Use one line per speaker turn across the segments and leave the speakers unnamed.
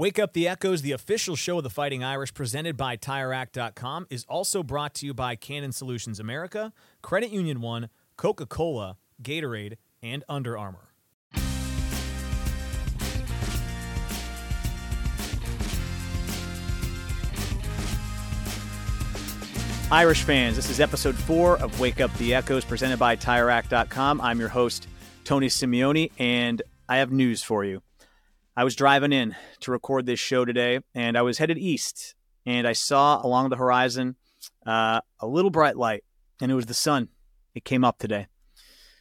Wake Up the Echoes, the official show of the Fighting Irish, presented by TireRack.com, is also brought to you by Canon Solutions America, Credit Union One, Coca Cola, Gatorade, and Under Armour. Irish fans, this is episode four of Wake Up the Echoes, presented by TireRack.com. I'm your host, Tony Simeone, and I have news for you. I was driving in to record this show today, and I was headed east, and I saw along the horizon uh, a little bright light, and it was the sun. It came up today.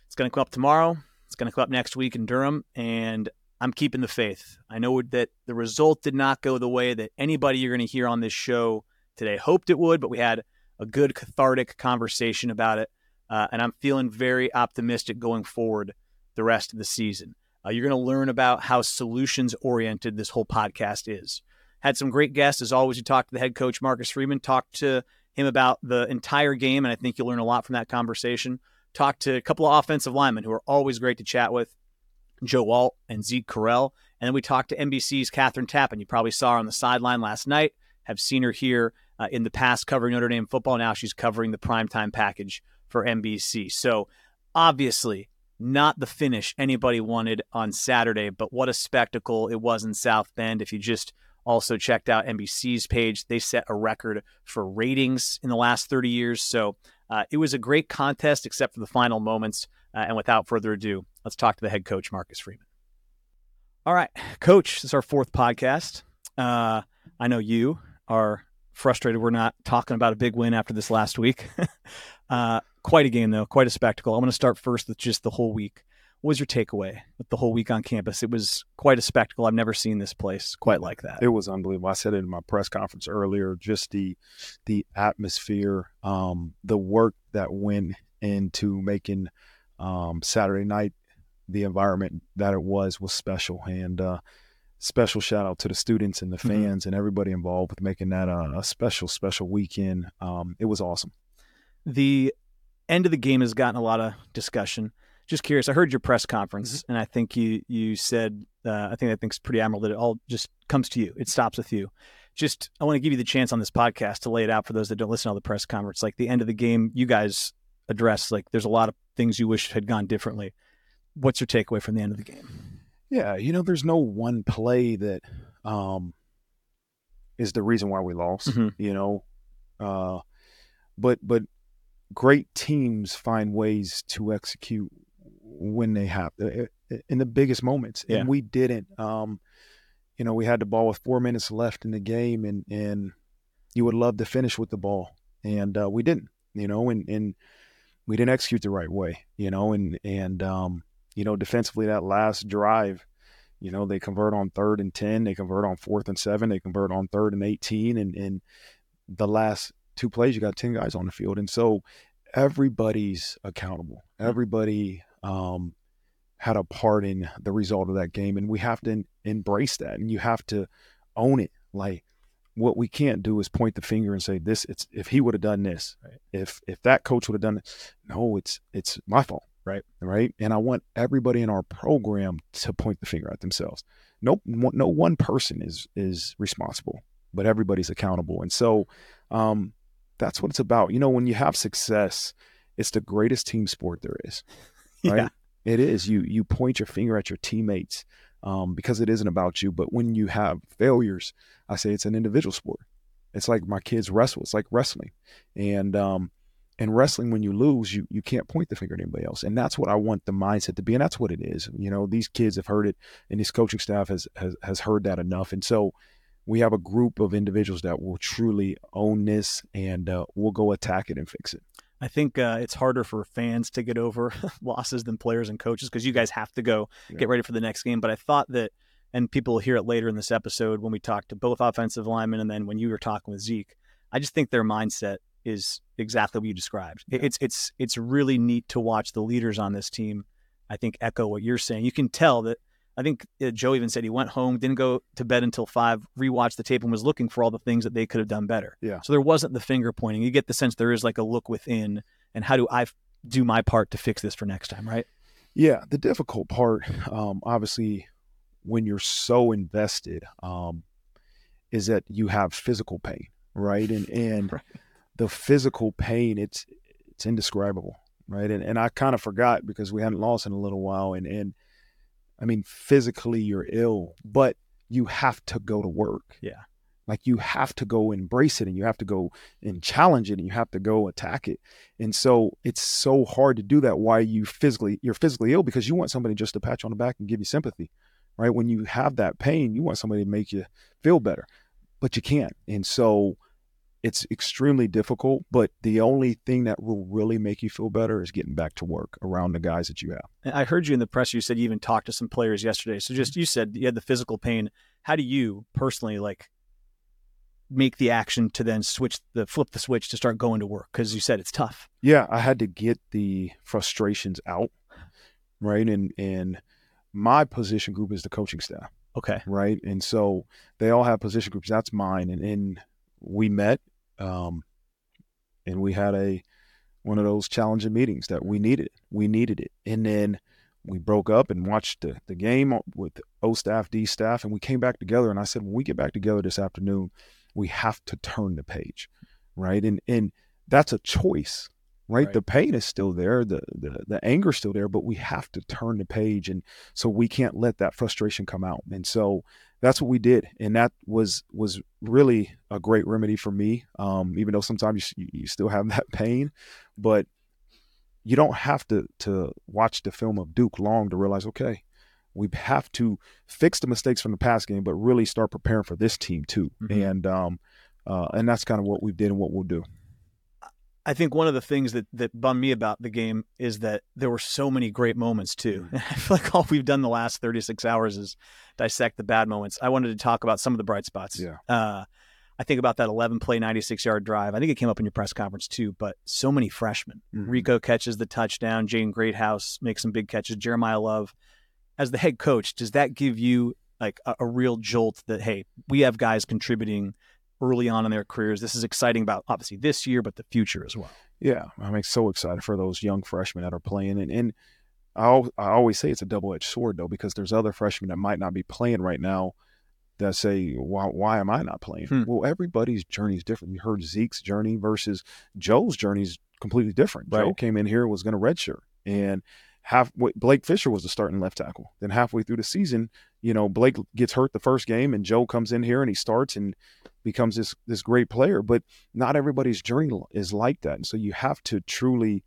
It's going to come up tomorrow. It's going to come up next week in Durham, and I'm keeping the faith. I know that the result did not go the way that anybody you're going to hear on this show today hoped it would, but we had a good cathartic conversation about it. Uh, and I'm feeling very optimistic going forward the rest of the season. Uh, you're going to learn about how solutions oriented this whole podcast is. Had some great guests. As always, you talked to the head coach, Marcus Freeman, talked to him about the entire game, and I think you'll learn a lot from that conversation. Talked to a couple of offensive linemen who are always great to chat with, Joe Alt and Zeke Correll. And then we talked to NBC's Kathryn Tappen. You probably saw her on the sideline last night, have seen her here uh, in the past covering Notre Dame football. Now she's covering the primetime package for NBC. So obviously, not the finish anybody wanted on Saturday, but what a spectacle it was in South Bend. If you just also checked out NBC's page, they set a record for ratings in the last 30 years. So uh, it was a great contest, except for the final moments. Uh, and without further ado, let's talk to the head coach, Marcus Freeman. All right, coach, this is our fourth podcast. Uh, I know you are frustrated we're not talking about a big win after this last week. uh, quite a game, though, quite a spectacle. I'm going to start first with just the whole week. What was your takeaway with the whole week on campus? It was quite a spectacle. I've never seen this place quite like that.
It was unbelievable. I said it in my press conference earlier. Just the the atmosphere, um, the work that went into making um, Saturday night the environment that it was was special, and uh, special shout out to the students and the mm-hmm. fans mm-hmm. and everybody involved with making that a, a special, special weekend. Um, it was awesome.
The end of the game has gotten a lot of discussion. Just curious, I heard your press conference, mm-hmm. and I think you you said uh, I think I think it's pretty admirable that it all just comes to you. It stops with you. Just I want to give you the chance on this podcast to lay it out for those that don't listen to all the press conference. Like the end of the game, you guys address like there's a lot of things you wish had gone differently. What's your takeaway from the end of the game?
Yeah, you know, there's no one play that um, is the reason why we lost. Mm-hmm. You know, uh, but but great teams find ways to execute when they have uh, uh, in the biggest moments, yeah. and we didn't. Um, you know, we had the ball with four minutes left in the game, and and you would love to finish with the ball, and uh, we didn't. You know, and and we didn't execute the right way. You know, and and um, you know, defensively that last drive, you know, they convert on third and 10, they convert on fourth and seven, they convert on third and 18. And, and the last two plays, you got 10 guys on the field. And so everybody's accountable. Everybody um, had a part in the result of that game. And we have to embrace that and you have to own it. Like, what we can't do is point the finger and say this it's if he would have done this right. if if that coach would have done it no it's it's my fault
Right.
Right. And I want everybody in our program to point the finger at themselves. No, no one person is is responsible, but everybody's accountable. And so um, that's what it's about. You know, when you have success, it's the greatest team sport there is. Right. Yeah. It is. You you point your finger at your teammates um, because it isn't about you. But when you have failures, I say it's an individual sport. It's like my kids wrestle. It's like wrestling, and um, in wrestling when you lose you you can't point the finger at anybody else and that's what i want the mindset to be and that's what it is you know these kids have heard it and this coaching staff has has, has heard that enough and so we have a group of individuals that will truly own this and uh, we'll go attack it and fix it
I think uh, it's harder for fans to get over losses than players and coaches because you guys have to go yeah. get ready for the next game. But I thought that, and people will hear it later in this episode when we talk to both offensive linemen and then when you were talking with Zeke, I just think their mindset is exactly what you described. Yeah. It's it's it's really neat to watch the leaders on this team. I think echo what you're saying. You can tell that. I think uh, Joe even said he went home, didn't go to bed until five, rewatched the tape, and was looking for all the things that they could have done better.
Yeah.
So there wasn't the finger pointing. You get the sense there is like a look within, and how do I do my part to fix this for next time, right?
Yeah. The difficult part, um, obviously, when you're so invested, um, is that you have physical pain, right? And and
Right.
The physical pain, it's it's indescribable, right? And and I kind of forgot because we hadn't lost in a little while, and and I mean physically you're ill, but you have to go to work.
Yeah.
Like you have to go embrace it and you have to go and challenge it and you have to go attack it. And so it's so hard to do that while you physically you're physically ill because you want somebody just to pat you on the back and give you sympathy. Right? When you have that pain, you want somebody to make you feel better. But you can't. And so it's extremely difficult, but the only thing that will really make you feel better is getting back to work around the guys that you have.
I heard you in the press. You said you even talked to some players yesterday. So just mm-hmm. you said you had the physical pain. How do you personally like make the action to then switch the flip the switch to start going to work? Because you said it's tough.
Yeah, I had to get the frustrations out, right? And and my position group is the coaching staff,
Okay.
right? And so they all have position groups. That's mine. And and we met, um, and we had a one of those challenging meetings that we needed. We needed it, and then we broke up and watched the, the game with O staff, D staff, and we came back together. And I said, when we get back together this afternoon, we have to turn the page, right? And and that's a choice, right?
Right.
The pain is still there, the the the anger is still there, but we have to turn the page, and so we can't let that frustration come out. And so that's what we did, and that was was really a great remedy for me. Um, even though sometimes you, you still have that pain, but you don't have to to watch the film of Duke long to realize, okay, we have to fix the mistakes from the past game, but really start preparing for this team too.
Mhm.
And um, uh, and that's kind of what we did and what we'll do.
I think one of the things that that bummed me about the game is that there were so many great moments too.
Mm-hmm.
I feel like all we've done the last 36 hours is dissect the bad moments. I wanted to talk about some of the bright spots.
Yeah.
Uh, I think about that 11 play 96 yard drive. I think it came up in your press conference too, but so many freshmen.
Mhm.
Rico catches the touchdown. Jaden Greathouse makes some big catches. Jeremiyah Love, as the head coach, does that give you like a, a real jolt that hey, we have guys contributing early on in their careers? This is exciting about obviously this year, but the future as well.
Yeah, I'm so excited for those young freshmen that are playing, and and I I always say it's a double edged sword though because there's other freshmen that might not be playing right now that say why why am I not playing?
Hmm.
Well, everybody's journey is different. You heard Zeke's journey versus Joe's journey is completely different. Joe came in here was going to redshirt, and half Blake Fisher was the starting left tackle. Then halfway through the season, you know Blake gets hurt the first game, and Joe comes in here and he starts and becomes this this great player. But not everybody's journey is like that, and so you have to truly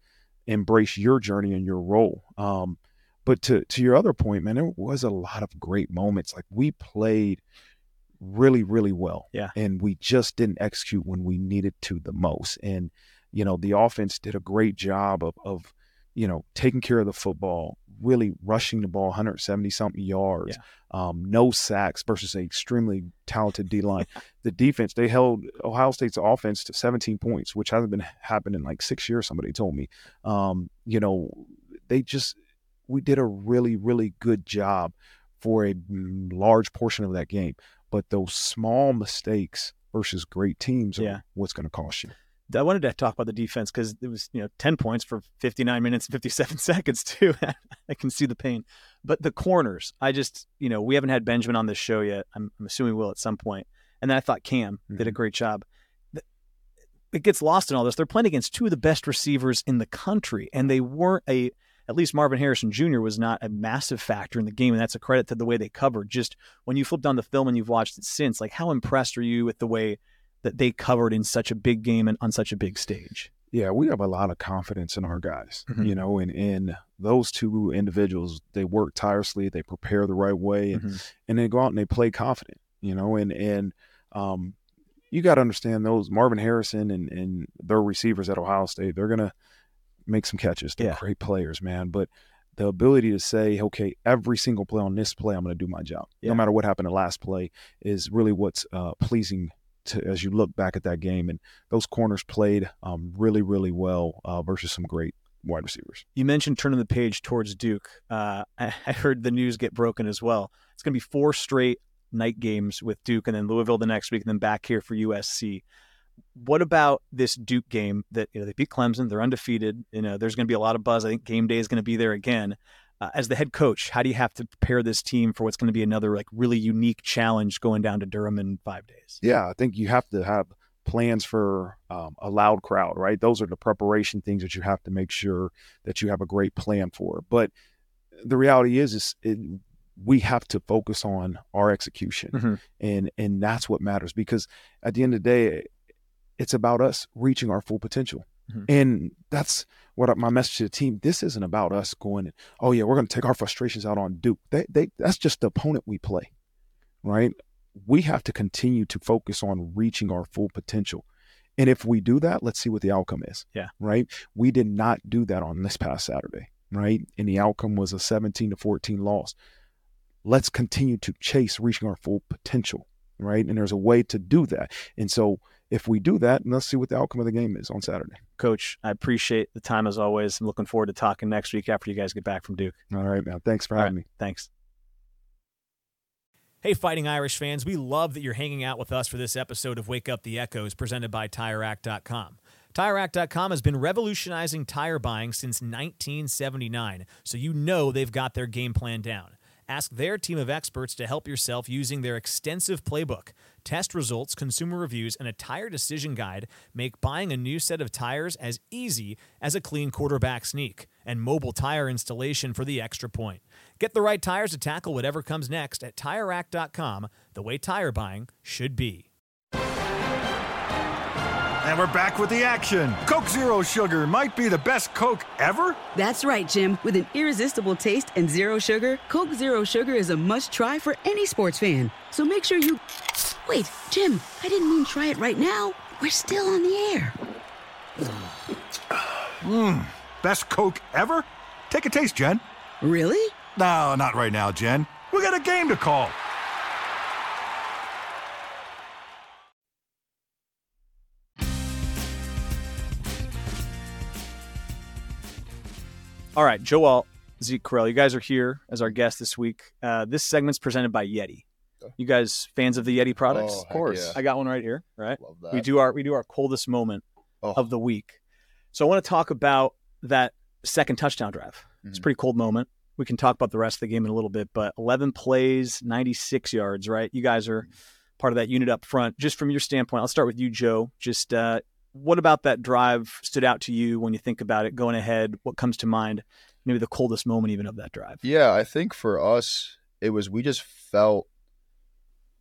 embrace your journey and your role. Um, but to to your other point, man, there was a lot of great moments. Like we played really, really well.
Yeah.
And we just didn't execute when we needed to the most. And, you know, the offense did a great job of of, you know, taking care of the football, really rushing the ball 170 something yards, um, no sacks versus an extremely talented D line. the defense, they held Ohio State's offense to 17 points, which hasn't been happening in like six years, somebody told me. Um, you know, they just we did a really, really good job for a large portion of that game. But those small mistakes versus great teams are
Yeah.
what's going to cost you.
I wanted to talk about the defense because it was, you know, 10 points for 59 minutes and 57 seconds, too. I can see the pain. But the corners, I just, you know, we haven't had Benjamin on this show yet. I'm, I'm assuming we'll at some point. And then I thought Cam did a
Mhm.
great job. It gets lost in all this. They're playing against two of the best receivers in the country, and they weren't a, at least Marvin Harrison Jr. was not a massive factor in the game. And that's a credit to the way they covered. Just when you flipped on the film and you've watched it since, like how impressed are you with the way that they covered in such a big game and on such a big stage?
Yeah, we have a lot of confidence in our guys,
Mhm.
you know, and, in those two individuals, they work tirelessly, they prepare the right way, and,
Mhm.
and they go out and they play confident, you know, and, and, um, you got to understand those Marvin Harrison and, and their receivers at Ohio State, they're going to make some catches. They're
Yeah.
great players, man. But the ability to say, okay, every single play on this play, I'm going to do my job,
Yeah.
no matter what happened the last play, is really what's uh, pleasing to as you look back at that game. And those corners played um, really, really well uh, versus some great wide receivers.
You mentioned turning the page towards Duke. Uh, I, I heard the news get broken as well. It's going to be four straight night games with Duke, and then Louisville the next week, and then back here for USC. What about this Duke game that you know they beat Clemson? They're undefeated. You know, there's going to be a lot of buzz. I think game day is going to be there again. Uh, as the head coach, how do you have to prepare this team for what's going to be another like really unique challenge going down to Durham in five days?
Yeah, I think you have to have plans for um, a loud crowd, right? Those are the preparation things that you have to make sure that you have a great plan for. But the reality is, is it, we have to focus on our execution, mm-hmm. and and that's what matters because at the end of the day, it's about us reaching our full potential. Mm-hmm. And that's what my message to the team. This isn't about us going, oh yeah, we're going to take our frustrations out on Duke. They, they, that's just the opponent we play, right? We have to continue to focus on reaching our full potential. And if we do that, let's see what the outcome is.
Yeah.
Right. We did not do that on this past Saturday. Right. And the outcome was a 17 to 14 loss. Let's continue to chase reaching our full potential. Right. And there's a way to do that. And so if we do that, and let's see what the outcome of the game is on Saturday.
Coach, I appreciate the time as always. I'm looking forward to talking next week after you guys get back from Duke.
All right, man. Thanks for having right, me.
Thanks. Hey, Fighting Irish fans, we love that you're hanging out with us for this episode of Wake Up the Echoes presented by TireRack.com. TireRack.com has been revolutionizing tire buying since 1979, so you know they've got their game plan down. Ask their team of experts to help yourself using their extensive playbook. Test results, consumer reviews, and a tire decision guide make buying a new set of tires as easy as a clean quarterback sneak and mobile tire installation for the extra point. Get the right tires to tackle whatever comes next at TireRack.com, the way tire buying should be.
And we're back with the action. Coke Zero Sugar might be the best Coke ever.
That's right, Jim. With an irresistible taste and zero sugar, Coke Zero Sugar is a must try for any sports fan. So make sure you. Wait, Jim, I didn't mean try it right now. We're still on the air.
Mmm, best Coke ever? Take a taste, Jen.
Really?
No, not right now, Jen. We got a game to call.
All right, Joe Alt, Zeke Correll, you guys are here as our guest this week. Uh, this segment's presented by Yeti. You guys fans of the Yeti products?
Oh, of course.
Yeah. I got one right here. Right. We do our we do our coldest moment oh. of the week. So I want to talk about that second touchdown drive. Mm-hmm. It's a pretty cold moment. We can talk about the rest of the game in a little bit, but 11 plays, 96 yards, right? You guys are part of that unit up front. Just from your standpoint, I'll start with you, Joe. Just uh, what about that drive stood out to you when you think about it going ahead? What comes to mind? Maybe the coldest moment even of that drive.
Yeah, I think for us, it was we just felt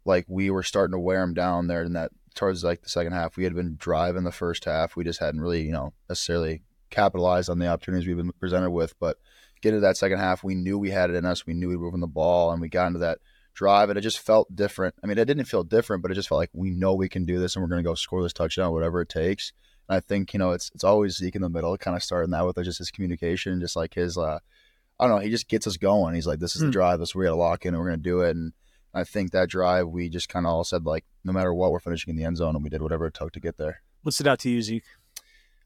like we were starting to wear them down there in that towards like the second half. We had been driving the first half. We just hadn't really, you know, necessarily capitalized on the opportunities we've been presented with. But get into that second half, we knew we had it in us. We knew we were moving the ball, and we got into that drive, and it just felt different. I mean, it didn't feel different, but it just felt like we know we can do this, and we're going to go score this touchdown, whatever it takes. And I think you know it's it's always Zeke in the middle, kind of starting that with just his communication, just like his. Uh, I don't know. He just gets us going. He's like, "This is the hmm. drive. This we got to lock in, and we're going to do it." And I think that drive, we just kind of all said like, no matter what, we're finishing in the end zone, and we did whatever it took to get there.
What stood out to you, Zeke?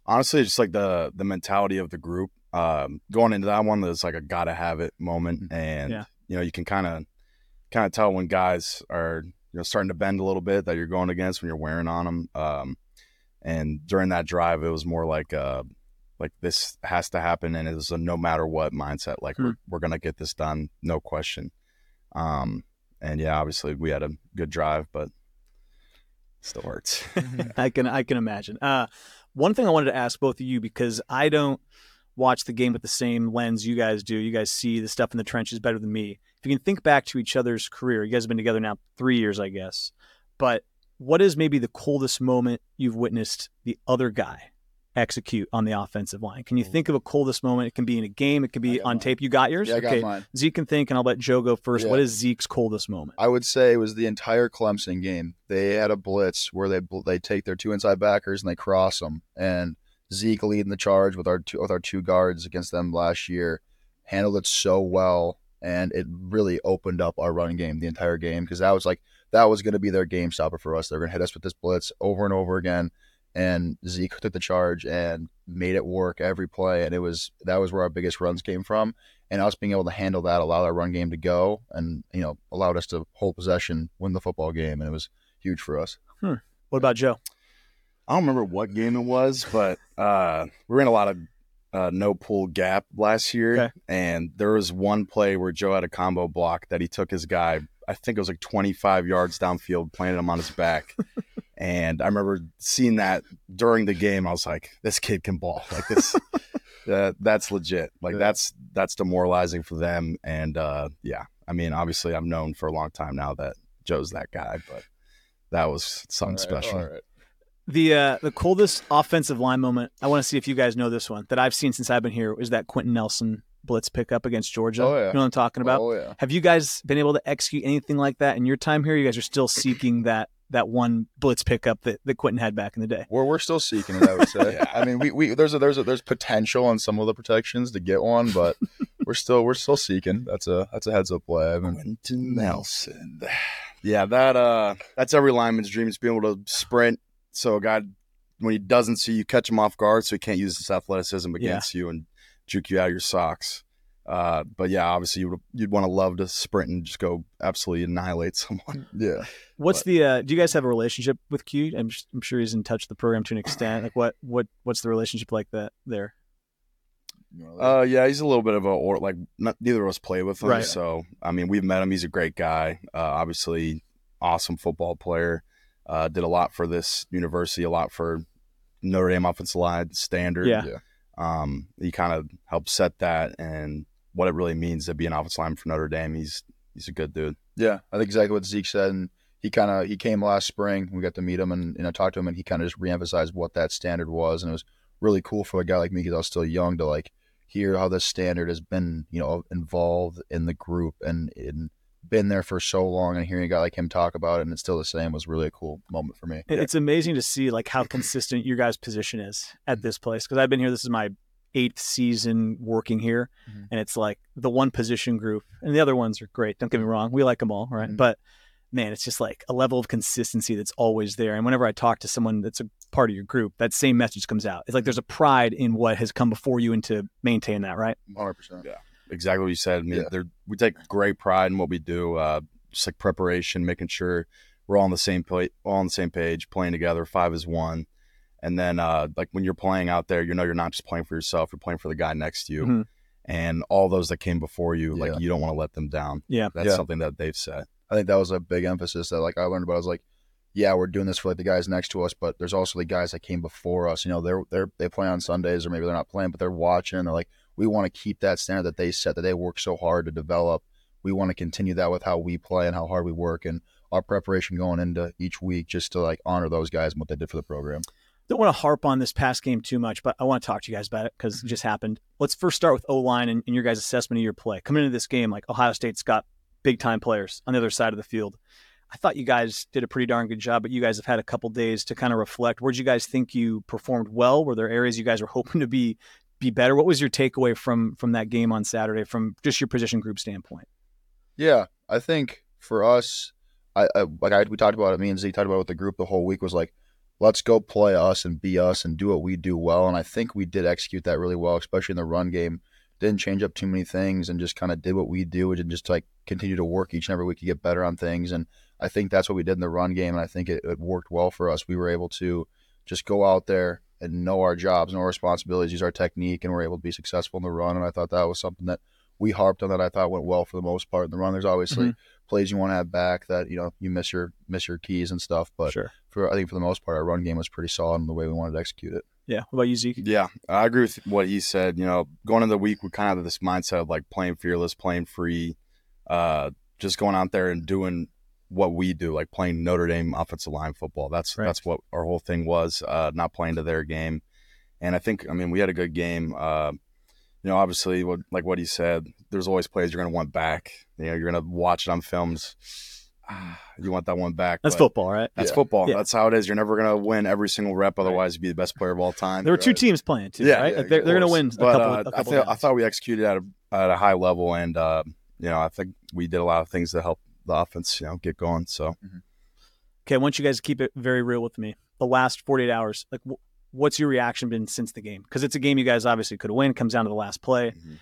Honestly, just like the the mentality of the group. Um, going into that one, there's like a gotta have it moment, mm-hmm. and yeah. you know you can kind of kind of tell when guys are you know starting to bend a little bit that you're going against when you're wearing on them. Um, and during that drive, it was more like uh, like this has to happen, and it was a no matter what mindset. Like hmm. we're we're gonna get this done, no question. Um, and yeah, obviously we had a good drive, but still hurts.
I can I can imagine. Uh, one thing I wanted to ask both of you because I don't watch the game with the same lens you guys do. You guys see the stuff in the trenches better than me. If you can think back to each other's career, you guys have been together now three years, I guess. But what is maybe the coldest moment you've witnessed the other guy execute on the offensive line? Can you think of a coldest moment? It can be in a game, it can be on mine. tape. You got yours?
Yeah, I got okay. mine.
Zeke can think, and I'll let Joe go first. Yeah. What is Zeke's coldest moment?
I would say it was the entire Clemson game. They had a blitz where they they take their two inside backers and they cross them, and Zeke leading the charge with our two, with our two guards against them last year, handled it so well, and it really opened up our running game the entire game because that was like that was going to be their game stopper for us. They're going to hit us with this blitz over and over again, and Zeke took the charge and made it work every play, and it was that was where our biggest runs came from, and us being able to handle that allowed our run game to go, and you know allowed us to hold possession, win the football game, and it was huge for us.
Hmm. What about Joe?
I don't remember what game it was, but uh, we ran a lot of uh, no pull gap last year, okay. and there was one play where Joe had a combo block that he took his guy. I think it was like 25 yards downfield, planted him on his back. and I remember seeing that during the game. I was like, "This kid can ball. Like this, uh, that's legit. Like yeah. that's that's demoralizing for them." And uh, yeah, I mean, obviously, I've known for a long time now that Joe's that guy, but that was something right, special.
The uh, the coldest offensive line moment. I want to see if you guys know this one that I've seen since I've been here is that Quenton Nelson blitz pickup against Georgia.
Oh, yeah.
You know what I'm talking about?
Oh yeah.
Have you guys been able to execute anything like that in your time here? You guys are still seeking that that one blitz pickup that, that Quenton had back in the day.
We're we're still seeking it, I would say. yeah. I mean, we, we there's a there's a there's potential on some of the protections to get one, but we're still we're still seeking. That's a that's a heads up play. I mean,
Quenton Nelson. Yeah, that uh that's every lineman's dream is being able to sprint so a guy, when he doesn't see you, catch him off guard, so he can't use his athleticism against yeah. you and juke you out of your socks. Uh, but yeah, obviously you would you'd want to love to sprint and just go absolutely annihilate someone.
Yeah.
What's but, the? Uh, do you guys have a relationship with Q? I'm, I'm sure he's in touch with the program to an extent. Like what what what's the relationship like that there?
Uh, yeah, he's a little bit of a or like not, neither of us play with him, right. so I mean we've met him. He's a great guy. Uh, obviously, awesome football player. Uh, did a lot for this university, a lot for Notre Dame offensive line standard.
Yeah.
yeah. Um, he kind of helped set that and what it really means to be an offensive lineman for Notre Dame. He's he's a good dude.
Yeah, I think exactly what Zeke said. And he kind of he came last spring. We got to meet him and, and I talked to him, and he kind of just reemphasized what that standard was, and it was really cool for a guy like me because I was still young to like hear how this standard has been, you know, involved in the group and in been there for so long and hearing a guy like him talk about it and it's still the same was really a cool moment for me.
It's amazing to see like how consistent your guys' position is at this place because I've been here. This is my eighth season working here, mm-hmm. and it's like the one position group and the other ones are great. Don't get me wrong, we like them all, right? mm-hmm. But man, it's just like a level of consistency that's always there. And whenever I talk to someone that's a part of your group, that same message comes out. It's like there's a pride in what has come before you and to maintain that, right?
100%.
Yeah exactly what you said. I mean, yeah. we take great pride in what we do. Uh, just like preparation, making sure we're all on the same page, all on the same page, playing together. Five is one, and then uh, like when you're playing out there, you know you're not just playing for yourself; you're playing for the guy next to you, mm-hmm. and all those that came before you. Yeah. Like you don't want to let them down.
Yeah,
that's yeah. something that they've said.
I think that was a big emphasis that like I learned about. I was like, yeah, we're doing this for like the guys next to us, but there's also the guys that came before us. You know, they're they're they play on Sundays or maybe they're not playing, but they're watching. They're like, we want to keep that standard that they set that they work so hard to develop. We want to continue that with how we play and how hard we work and our preparation going into each week just to like honor those guys and what they did for the program.
Don't want to harp on this past game too much, but I want to talk to you guys about it because it mm-hmm. just happened. Let's first start with O line and, and your guys' assessment of your play. Coming into this game, like Ohio State's got big time players on the other side of the field. I thought you guys did a pretty darn good job, but you guys have had a couple days to kind of reflect. Where did you guys think you performed well? Were there areas you guys were hoping to be be better. What was your takeaway from from that game on Saturday, from just your position group standpoint?
Yeah, I think for us, I, I like I, we talked about it. Me and Z talked about it with the group the whole week. Was like, let's go play us and be us and do what we do well. And I think we did execute that really well, especially in the run game. Didn't change up too many things and just kind of did what we do and just like continue to work each and every week to get better on things. And I think that's what we did in the run game. And I think it, it worked well for us. We were able to just go out there and know our jobs, know our responsibilities, use our technique, and we're able to be successful in the run. And I thought that was something that we harped on that I thought went well for the most part in the run. There's obviously mm-hmm. plays you want to have back that you know you miss your miss your keys and stuff, but
sure.
for I think for the most part our run game was pretty solid in the way we wanted to execute it.
Yeah. What about you, Zeke?
Yeah, I agree with what he said. You know, going into the week, we kind of have this mindset of like playing fearless, playing free, uh, just going out there and doing what we do, like playing Notre Dame offensive line football. That's right. that's what our whole thing was, uh, not playing to their game. And I think, I mean, we had a good game. Uh, you know, obviously, what like what he said, there's always plays you're going to want back. You know, you're going to watch it on films. You want that one back.
That's football, right?
That's yeah. football. Yeah. That's how it is. You're never going to win every single rep. Otherwise, right. you'd be the best player of all time.
There were two teams playing too, yeah, right? Yeah, they're, they're going to win.
But couple, uh, I, th- I, thought we executed at a, at a high level, and uh, you know, I think we did a lot of things to help the offense, you know, get going. So, mm-hmm.
okay, I want you guys to keep it very real with me. The last 48 hours, like, what's your reaction been since the game? Because it's a game you guys obviously could win. Comes down to the last play. Mm-hmm.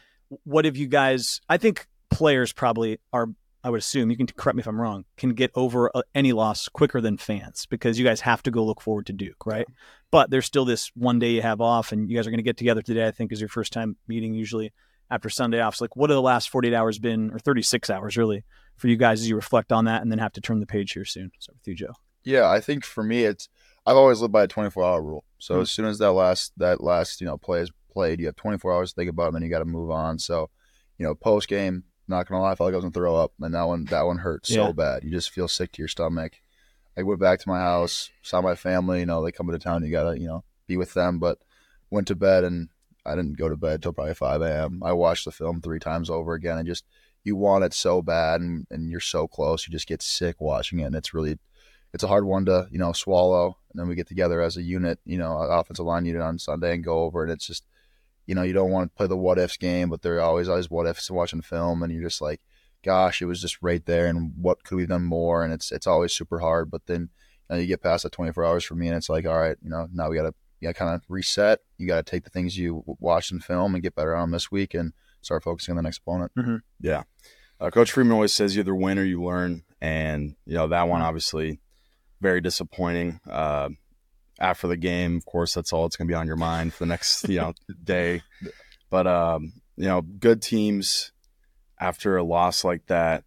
What have you guys? I think players probably are I would assume you can correct me if I'm wrong, can get over uh, any loss quicker than fans because you guys have to go look forward to Duke, right? But there's still this one day you have off, and you guys are going to get together today. I think is your first time meeting usually after Sunday off. So like, what have the last 48 hours been, or 36 hours really, for you guys as you reflect on that, and then have to turn the page here soon? Start with you, Joe.
Yeah, I think for me, it's I've always lived by a 24 hour rule. So mm-hmm. as soon as that last that last you know play is played, you have 24 hours to think about it, and then you got to move on. So you know, post game not gonna lie, I felt like I was gonna throw up, and that one that one hurt yeah. so bad. You just feel sick to your stomach. I went back to my house, saw my family. You know, they come into town. You gotta you know be with them. But went to bed, and I didn't go to bed till probably five a.m. I watched the film three times over again, and just you want it so bad, and, and you're so close. You just get sick watching it, and it's really it's a hard one to you know swallow. And then we get together as a unit, you know, offensive line unit on Sunday, and go over, and it's just you know, you don't want to play the what ifs game, but there are always always what ifs watching film, and you're just like, gosh, it was just right there, and what could we have done more? And it's it's always super hard. But then you, know, you get past that 24 hours for me, and it's like, all right, you know, now we got to you got to kind of reset. You got to take the things you watch and film and get better on this week, and start focusing on the next opponent.
Mm-hmm. Yeah, uh, Coach Freeman always says you either win or you learn, and you know that one obviously very disappointing. Uh, after the game. Of course, that's all that's going to be on your mind for the next you know day. But um, you know, good teams after a loss like that,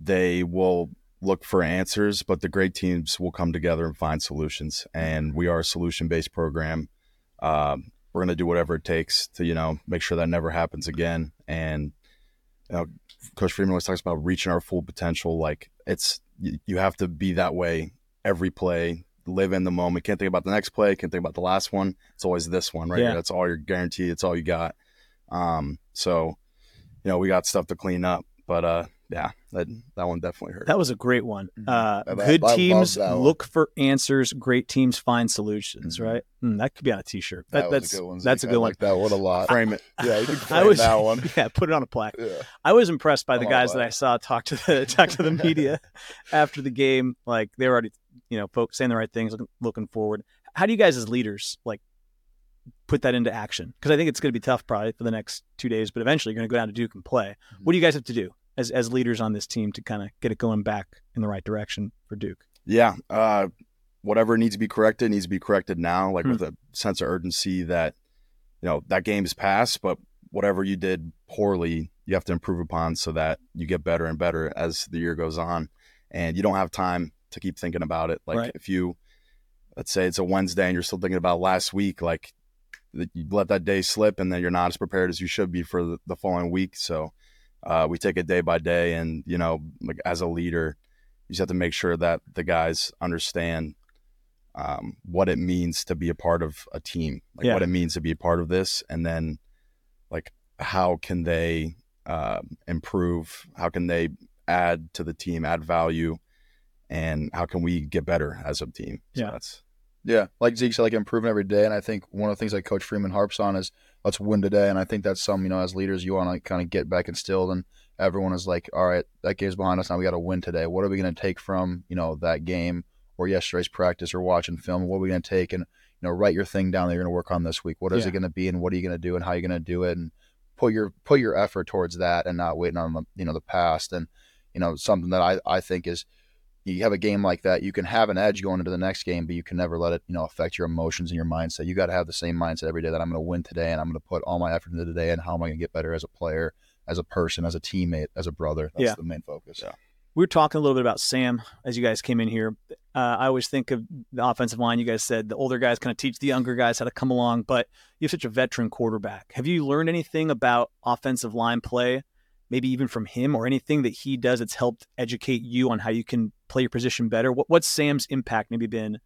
they will look for answers, but the great teams will come together and find solutions. And we are a solution based program. Um, we're going to do whatever it takes to you know make sure that never happens again. And you know, Coach Freeman always talks about reaching our full potential. Like it's you have to be that way every play live in the moment. Can't think about the next play. Can't think about the last one. It's always this one, right? Yeah. That's all you're guaranteed. It's all you got. Um, so, you know, we got stuff to clean up, but uh, yeah, that that one definitely hurt.
That was a great one. Mm-hmm. Uh, good I, teams look for answers. Great teams find solutions. Mm-hmm. Right? Mm, that could be on a T-shirt. That, that that's a good one. That's a good one.
Like that one a lot.
Frame it.
yeah, you can frame I was, that one.
Yeah, put it on a plaque. Yeah. I was impressed by the guys that I saw talk to the talk to the media after the game. Like they were already you know, folks saying the right things, looking, looking forward. How do you guys as leaders like put that into action? Because I think it's going to be tough probably for the next two days, but eventually you're going to go down to Duke and play. Mm-hmm. What do you guys have to do as as leaders on this team to kind of get it going back in the right direction for Duke?
Yeah, uh, whatever needs to be corrected needs to be corrected now, like hmm with a sense of urgency that you know that game is past, but whatever you did poorly, you have to improve upon so that you get better and better as the year goes on. And you don't have time to keep thinking about it. Like right. if you, let's say it's a Wednesday and you're still thinking about last week, like you let that day slip and then you're not as prepared as you should be for the, the following week. So uh, we take it day by day. And, you know, like as a leader, you just have to make sure that the guys understand um, what it means to be a part of a team, like yeah. what it means to be a part of this. And then like, how can they uh, improve? How can they add to the team, add value? and how can we get better as a team?
So yeah. That's,
yeah, like Zeke said, like improving every day. And I think one of the things that Coach Freeman harps on is let's win today. And I think that's some, you know, as leaders, you want to kind of get back instilled and everyone is like, all right, that game's behind us. Now we got to win today. What are we going to take from, you know, that game or yesterday's practice or watching film? What are we going to take and, you know, write your thing down that you're going to work on this week? What is yeah. it going to be and what are you going to do and how are you going to do it? And put your, put your effort towards that and not waiting on the, you know, the past. And, you know, something that I, I think is, you have a game like that, you can have an edge going into the next game, but you can never let it, you know, affect your emotions and your mindset. You got to have the same mindset every day that I'm going to win today and I'm going to put all my effort into today and how am I going to get better as a player, as a person, as a teammate, as a brother. That's
yeah.
the main focus.
Yeah. We were talking a little bit about Sam as you guys came in here. Uh, I always think of the offensive line. You guys said the older guys kind of teach the younger guys how to come along, but you have such a veteran quarterback. Have you learned anything about offensive line play maybe even from him or anything that he does that's helped educate you on how you can play your position better? What, what's Sam's impact maybe been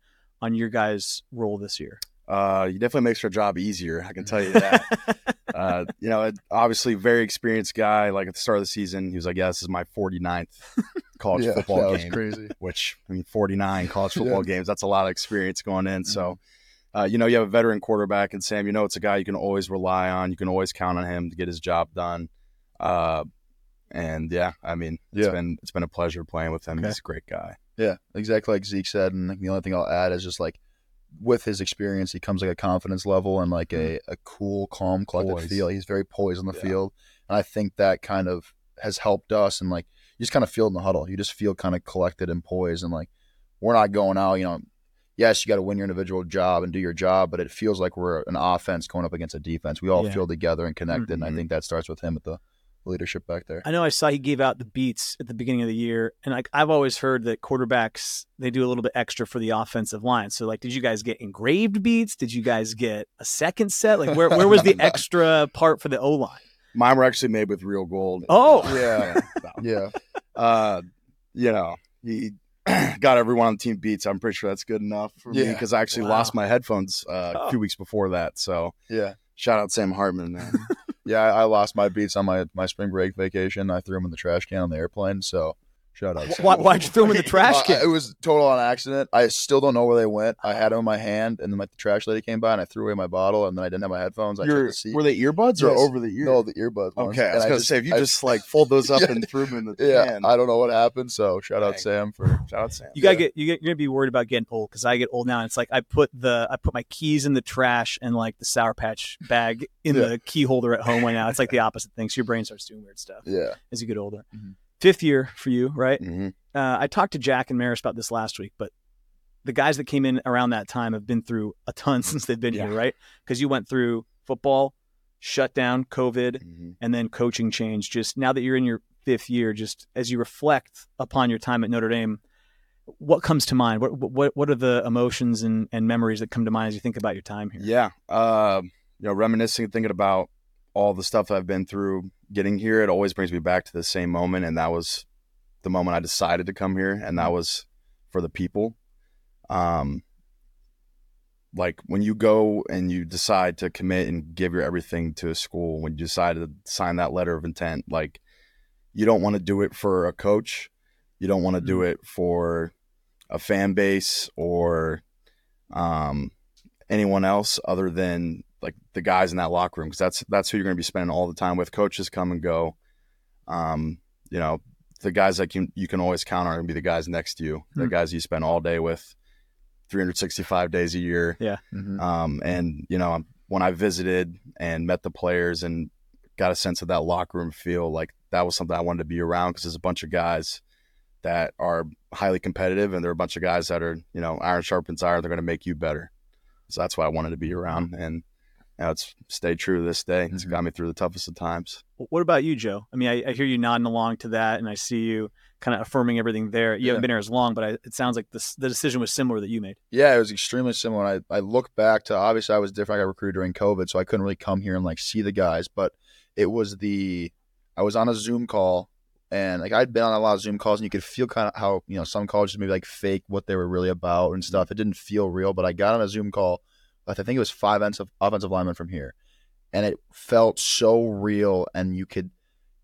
on your guys' role this year?
Uh, he definitely makes our job easier. I can tell you that. uh, you know, obviously very experienced guy. Like at the start of the season, he was like, "Yeah, this is my 49th college yeah, football game."
crazy.
Which I mean, 49 college football yeah. games. That's a lot of experience going in. Mm-hmm. So, uh, you know, you have a veteran quarterback, and Sam, you know, it's a guy you can always rely on. You can always count on him to get his job done. Uh, and yeah, I mean, it's yeah. been it's been a pleasure playing with him. Okay. He's a great guy.
Yeah, exactly like Zeke said. And the only thing I'll add is just like with his experience, he comes like a confidence level and like a, mm-hmm. a cool, calm, collected feel. He's very poised on the yeah. field, and I think that kind of has helped us. And like you just kind of feel in the huddle. You just feel kind of collected and poised, and like we're not going out. You know, yes, you got to win your individual job and do your job, but it feels like we're an offense going up against a defense. We all yeah. feel together and connected, mm-hmm. and I mm-hmm. think that starts with him at the leadership back there.
I know I saw he gave out the beats at the beginning of the year, and like I've always heard that quarterbacks they do a little bit extra for the offensive line. So like, did you guys get engraved beats? Did you guys get a second set? Like, where where was the extra part for the O line?
Mine were actually made with real gold.
Oh,
yeah, yeah.
Uh, you know, he got everyone on the team beats. I'm pretty sure that's good enough for yeah. me because I actually wow. lost my headphones uh, oh. a few weeks before that. So
yeah,
shout out Sam Hartman, man.
yeah, I, lost my beats on my my spring break vacation. I threw them in the trash can on the airplane. So Shout out.
Why, why'd you throw them in the trash can?
Uh, it was total on accident. I still don't know where they went. I had them in my hand, and then like the trash lady came by, and I threw away my bottle, and then I didn't have my headphones. I
Your,
checked the
Were they earbuds or yes. over the ear?
No, the earbuds.
Ones. Okay, I was gonna say if you I, just like fold those up yeah, and threw them in the
yeah,
can.
I don't know what happened. So shout out Sam for
shout out Sam.
You gotta yeah. get you get, you're gonna be worried about getting old because I get old now. And it's like I put the I put my keys in the trash and like the Sour Patch bag in yeah. the key holder at home right now. It's like the opposite thing. So your brain starts doing weird stuff.
Yeah,
as you get older. Mm-hmm fifth year for you, right? Mm-hmm. Uh, I talked to Jack and Marist about this last week, but the guys that came in around that time have been through a ton since they've been yeah. here, right? Because you went through football, shutdown, COVID, mm-hmm. and then coaching change. Just now that you're in your fifth year, just as you reflect upon your time at Notre Dame, what comes to mind? What what what are the emotions and, and memories that come to mind as you think about your time here?
Yeah, uh, you know, reminiscing, thinking about all the stuff I've been through getting here, it always brings me back to the same moment. And that was the moment I decided to come here. And that mm-hmm. was for the people. Um, like when you go and you decide to commit and give your everything to a school, when you decide to sign that letter of intent, like you don't want to do it for a coach. You don't want to do mm-hmm. it for a fan base or um, anyone else other than like the guys in that locker room because that's that's who you're going to be spending all the time with. Coaches come and go. Um, you know, the guys that you you can always count on are going to be the guys next to you, the hmm. guys you spend all day with, 365 days a year.
Yeah.
Mm-hmm. Um, and you know, when I visited and met the players and got a sense of that locker room feel, like that was something I wanted to be around because there's a bunch of guys that are highly competitive and there are a bunch of guys that are, you know, iron sharpens iron. They're going to make you better. So that's why I wanted to be around. And now it's stayed true to this day. It's mm-hmm. got me through the toughest of times.
What about you, Joe? I mean, I, I, hear you nodding along to that, and I see you kind of affirming everything there. You yeah. haven't been here as long, but I, it sounds like this, the decision was similar that you made.
Yeah, it was extremely similar. I, I look back to obviously I was different. I got recruited during COVID, so I couldn't really come here and like see the guys. But it was the I was on a Zoom call, and like I'd been on a lot of Zoom calls, and you could feel kind of how you know some colleges maybe like fake what they were really about and mm-hmm. stuff. It didn't feel real, but I got on a Zoom call. I think it was five offensive offensive linemen from here and it felt so real and you could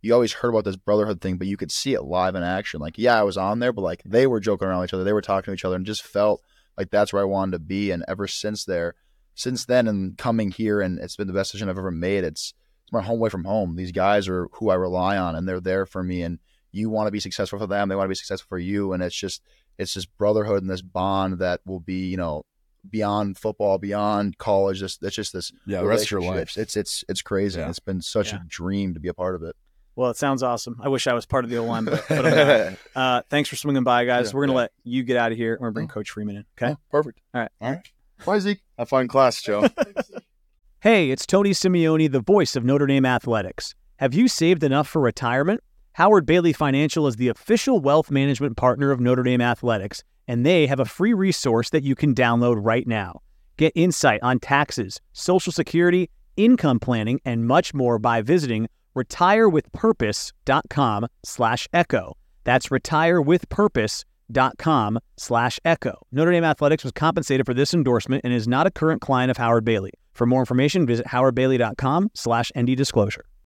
you always heard about this brotherhood thing but you could see it live in action like yeah i was on there but like they were joking around with each other they were talking to each other and just felt like that's where i wanted to be and ever since there since then and coming here and it's been the best decision i've ever made it's my home away from home these guys are who i rely on and they're there for me and you want to be successful for them they want to be successful for you and it's just it's this brotherhood and this bond that will be you know beyond football, beyond college. Just that's just this.
Yeah, the rest of your life.
It's it's it's crazy. Yeah. It's been such yeah. a dream to be a part of it.
Well, it sounds awesome. I wish I was part of the O line, but, but Uh, thanks for swinging by, guys. Yeah, We're gonna let you get out of here. We're gonna bring oh. Coach Freeman in. Okay. Oh,
perfect.
All right.
All right. Bye, Zeke.
Have fun class, Joe.
hey, it's Tony Simeone, the voice of Notre Dame athletics. Have you saved enough for retirement? Howard Bailey Financial is the official wealth management partner of Notre Dame athletics, and they have a free resource that you can download right now. Get insight on taxes, Social Security, income planning, and much more by visiting retirewithpurpose.com slash echo. That's retirewithpurpose.com slash echo. Notre Dame Athletics was compensated for this endorsement and is not a current client of Howard Bailey. For more information, visit howardbailey.com slash ND disclosure.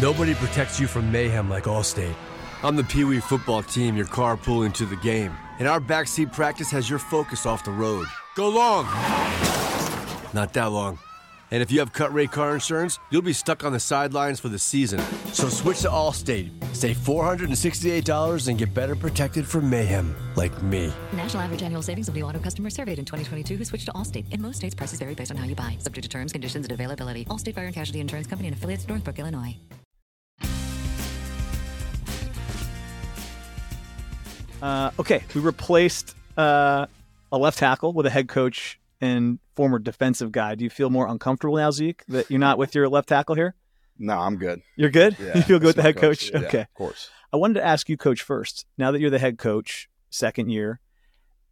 Nobody protects you from mayhem like Allstate. I'm the Pee Wee football team you're carpooling to the game, and our backseat practice has your focus off the road. Go long! Not that long. And if you have cut rate car insurance, you'll be stuck on the sidelines for the season. So switch to Allstate. Save $468 and get better protected from mayhem like me.
National average annual savings of new auto customers surveyed in 2022 who switched to Allstate. In most states, prices vary based on how you buy, subject to terms, conditions, and availability. Allstate Fire and Casualty Insurance Company and affiliates, Northbrook, Illinois.
Uh, okay, we replaced uh, a left tackle with a head coach and former defensive guy. Do you feel more uncomfortable now, Zeke, that you're not with your left tackle here?
No, I'm good.
You're good.
Yeah,
you feel good with the head
coach.
coach.
Yeah,
okay,
of course.
I wanted to ask you, coach, first. Now that you're the head coach, second year,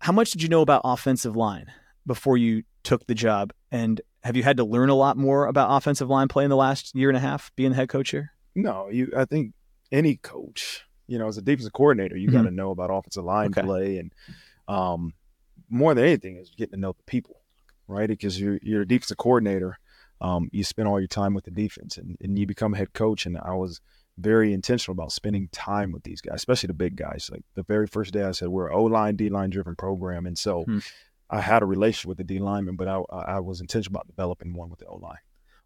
how much did you know about offensive line before you took the job? And have you had to learn a lot more about offensive line play in the last year and a half being the head coach here?
No, you. I think any coach, you know, as a defensive coordinator, you
Mhm.
got to know about offensive line
Okay.
play, and um, more than anything is getting to know the people, right? Because you're you're a defensive coordinator, um, you spend all your time with the defense, and, and you become a head coach. And I was very intentional about spending time with these guys, especially the big guys. Like the very first day, I said we're O line, D line driven program, and so
Hmm.
I had a relationship with the D lineman, but I I was intentional about developing one with the O line.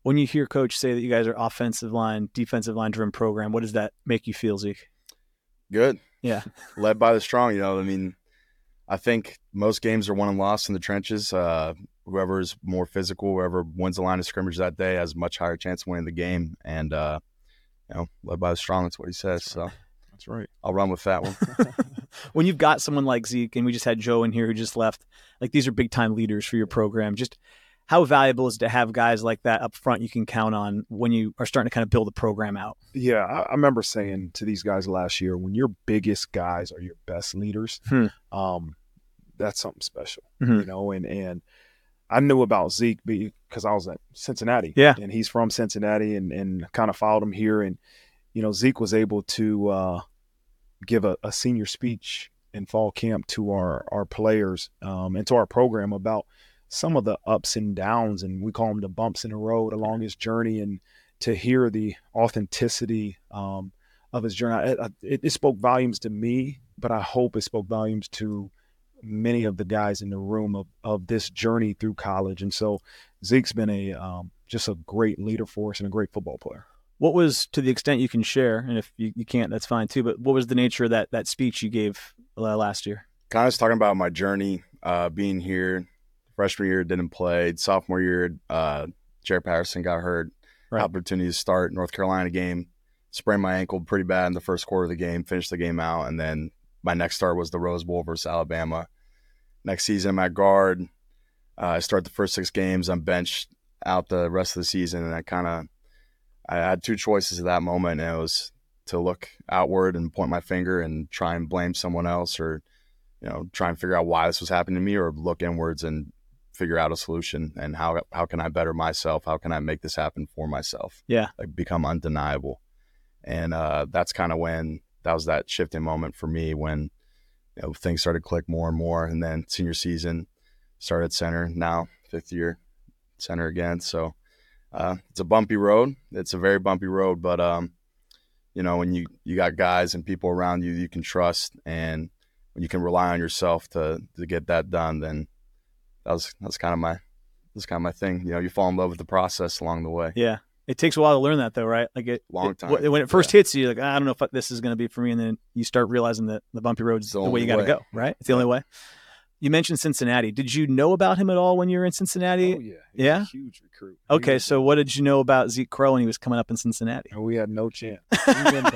When you hear coach say that you guys are offensive line, defensive line driven program, what does that make you feel, Zeke?
Good.
Yeah.
Led by the strong, you know. I mean, I think most games are won and lost in the trenches. Uh, is more physical, whoever wins the line of scrimmage that day has a much higher chance of winning the game. And, uh, you know, led by the strong, that's what he says. So
That's right.
I'll run with that one.
when you've got someone like Zeke, and we just had Joe in here who just left, like these are big time leaders for your program. Just how valuable is it to have guys like that up front you can count on when you are starting to kind of build the program out?
Yeah, I, I remember saying to these guys last year, when your biggest guys are your best leaders,
Hmm.
um, that's something special,
Mhm.
you know. And and I knew about Zeke because I was at Cincinnati,
Yeah.
and he's from Cincinnati, and and kind of followed him here, and you know Zeke was able to uh, give a, a senior speech in fall camp to our our players um, and to our program about some of the ups and downs, and we call them the bumps in the road along his journey, and to hear the authenticity um, of his journey, it, it, it spoke volumes to me, but I hope it spoke volumes to many of the guys in the room of, of this journey through college. And so Zeke's been a um, just a great leader for us and a great football player.
What was, to the extent you can share, and if you, you can't, that's fine too. But what was the nature of that that speech you gave uh, last year?
kind of just talking about my journey uh, being here. Freshman year didn't play. Sophomore year, uh, Jarrett Patterson got hurt.
Right.
Opportunity to start North Carolina game. Sprained my ankle pretty bad in the first quarter of the game. Finished the game out, and then my next start was the Rose Bowl versus Alabama. Next season, I'm guard. Uh, I start the first six games. I'm benched out the rest of the season, and I kind of I had two choices at that moment, and it was to look outward and point my finger and try and blame someone else, or you know, try and figure out why this was happening to me, or look inwards and figure out a solution and how how can I better myself? How can I make this happen for myself?
Yeah.
like become undeniable, and uh, that's kind of when that was that shifting moment for me when you know things started to click more and more, and then senior season started center now fifth year center again, so. Uh, it's a bumpy road. It's a very bumpy road, but um, you know, when you you got guys and people around you you can trust, and when you can rely on yourself to to get that done, then that was that's kind of my that's kind of my thing. You know, you fall in love with the process along the way.
Yeah. It takes a while to learn that though, right? Like it
Long time,
wh- when it first hits you, like I don't know if this is going to be for me, and then you start realizing that the bumpy road's
the
the, way you got to go, right? It's the only way. You mentioned Cincinnati. Did you know about him at all when you were in Cincinnati?
Oh yeah, He's
Yeah?
a huge recruit.
Okay, so what did you know about Zeke Correll when he was coming up in Cincinnati?
we had no chance. He wouldn't,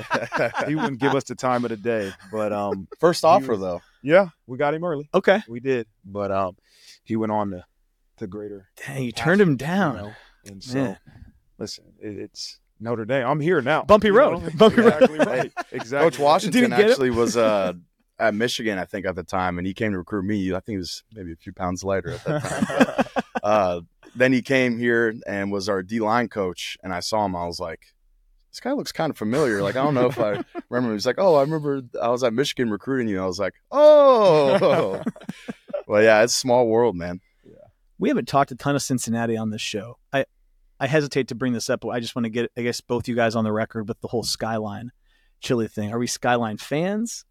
he wouldn't give us the time of the day, but um,
First offer
was-
though,
yeah, we got him early.
Okay,
We did, but um, he went on to to greater.
dang, you turned him
you
down.
know, and so
Man.
listen, it, it's Notre Dame. I'm here now.
Bumpy
you
road.
know?
Bumpy road.
exactly right. Exactly.
Coach Washington
Didn't get him?
actually was uh, at Michigan, I think, at the time, and he came to recruit me. I think he was maybe a few pounds lighter at that time. but, uh, then he came here and was our D line coach, and I saw him. I was like, this guy looks kind of familiar. Like I don't know if I remember. He was like, oh, I remember I was at Michigan recruiting you. I was like, oh, well, yeah, it's a small world, man. Yeah.
we haven't talked a ton of Cincinnati on this show. I I hesitate to bring this up, but I just want to get I guess both you guys on the record with the whole skyline. chili thing. Are we Skyline fans?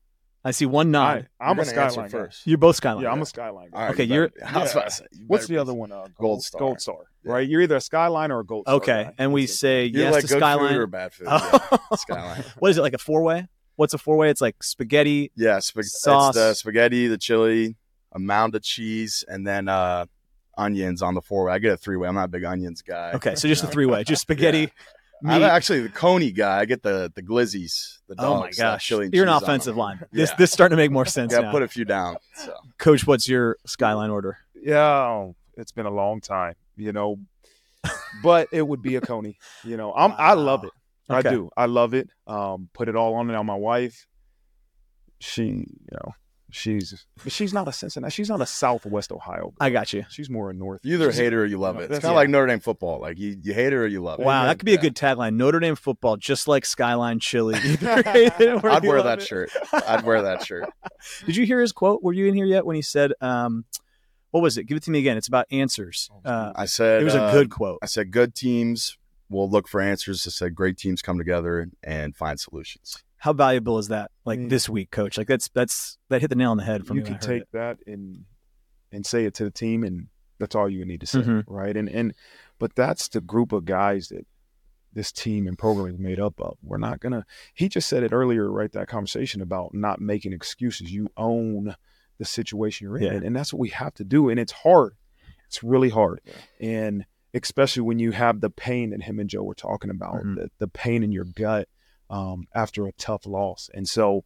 I see one nod.
I, am a Skyline
first.
You're both Skyline.
Yeah, I'm a Skyline.
All right,
Okay,
you
you're-
better- I was about to say, you
What's the other one? Uh, gold,
Gold Star.
Gold Star.
Yeah.
Right. You're either a Skyline or a Gold Star.
Okay,
guy.
and we
That's it.
say
You
yes
like
to
good
Skyline.
food or bad food?
Oh.
Yeah, Skyline.
what is it like a four way? What's a four way? It's like spaghetti.
Yeah, sp-
Sauce.
It's the spaghetti, the chili, a mound of cheese, and then uh, onions on the four way. I get a three way. I'm not a big onions guy.
Okay, so just a three way, just spaghetti.
I'm actually the coney guy. I get the the glizzies. The
Oh my
uh,
gosh,
chili
you're an offensive line. This
Yeah.
this starting to make more sense
Yeah,
now.
put a few down. So
Coach, what's your Skyline order?
Yeah, it's been a long time, you know, but it would be a Coney. You know, I'm I love it. I do. I love it. Um, put it all on it on my wife. She, you know, she's she's not a Cincinnati. She's not a Southwest Ohio.
I got you.
She's more a North.
you either
she's-
hate her or you love
No,
it. It's
that's-
kind of
yeah.
like Notre Dame football. Like you, you hate her or you love it.
Wow, that could be a good tagline. Notre Dame football, just like Skyline Chili. Either hate it or
I'd wear that
it.
shirt. I'd wear that shirt.
Did you hear his quote? Were you in here yet when he said, um, "What was it? Give it to me again." It's about answers. Uh,
I said
it was a
uh,
good quote.
I said good teams will look for answers. I said great teams come together and find solutions.
How valuable is that? Like
Mm.
this week, Coach. Like that's that's that hit the nail on the head. From
you
when
can take
it.
that and and say it to the team, and that's all you need to say,
Mhm.
right? And and but that's the group of guys that this team and program is made up of. We're not gonna. He just said it earlier, right? That conversation about not making excuses. You own the situation you're in,
Yeah.
and, and that's what we have to do. And it's hard. It's really hard, and especially when you have the pain that him and Joe were talking about,
Mhm.
the, the pain in your gut um, after a tough loss. And so,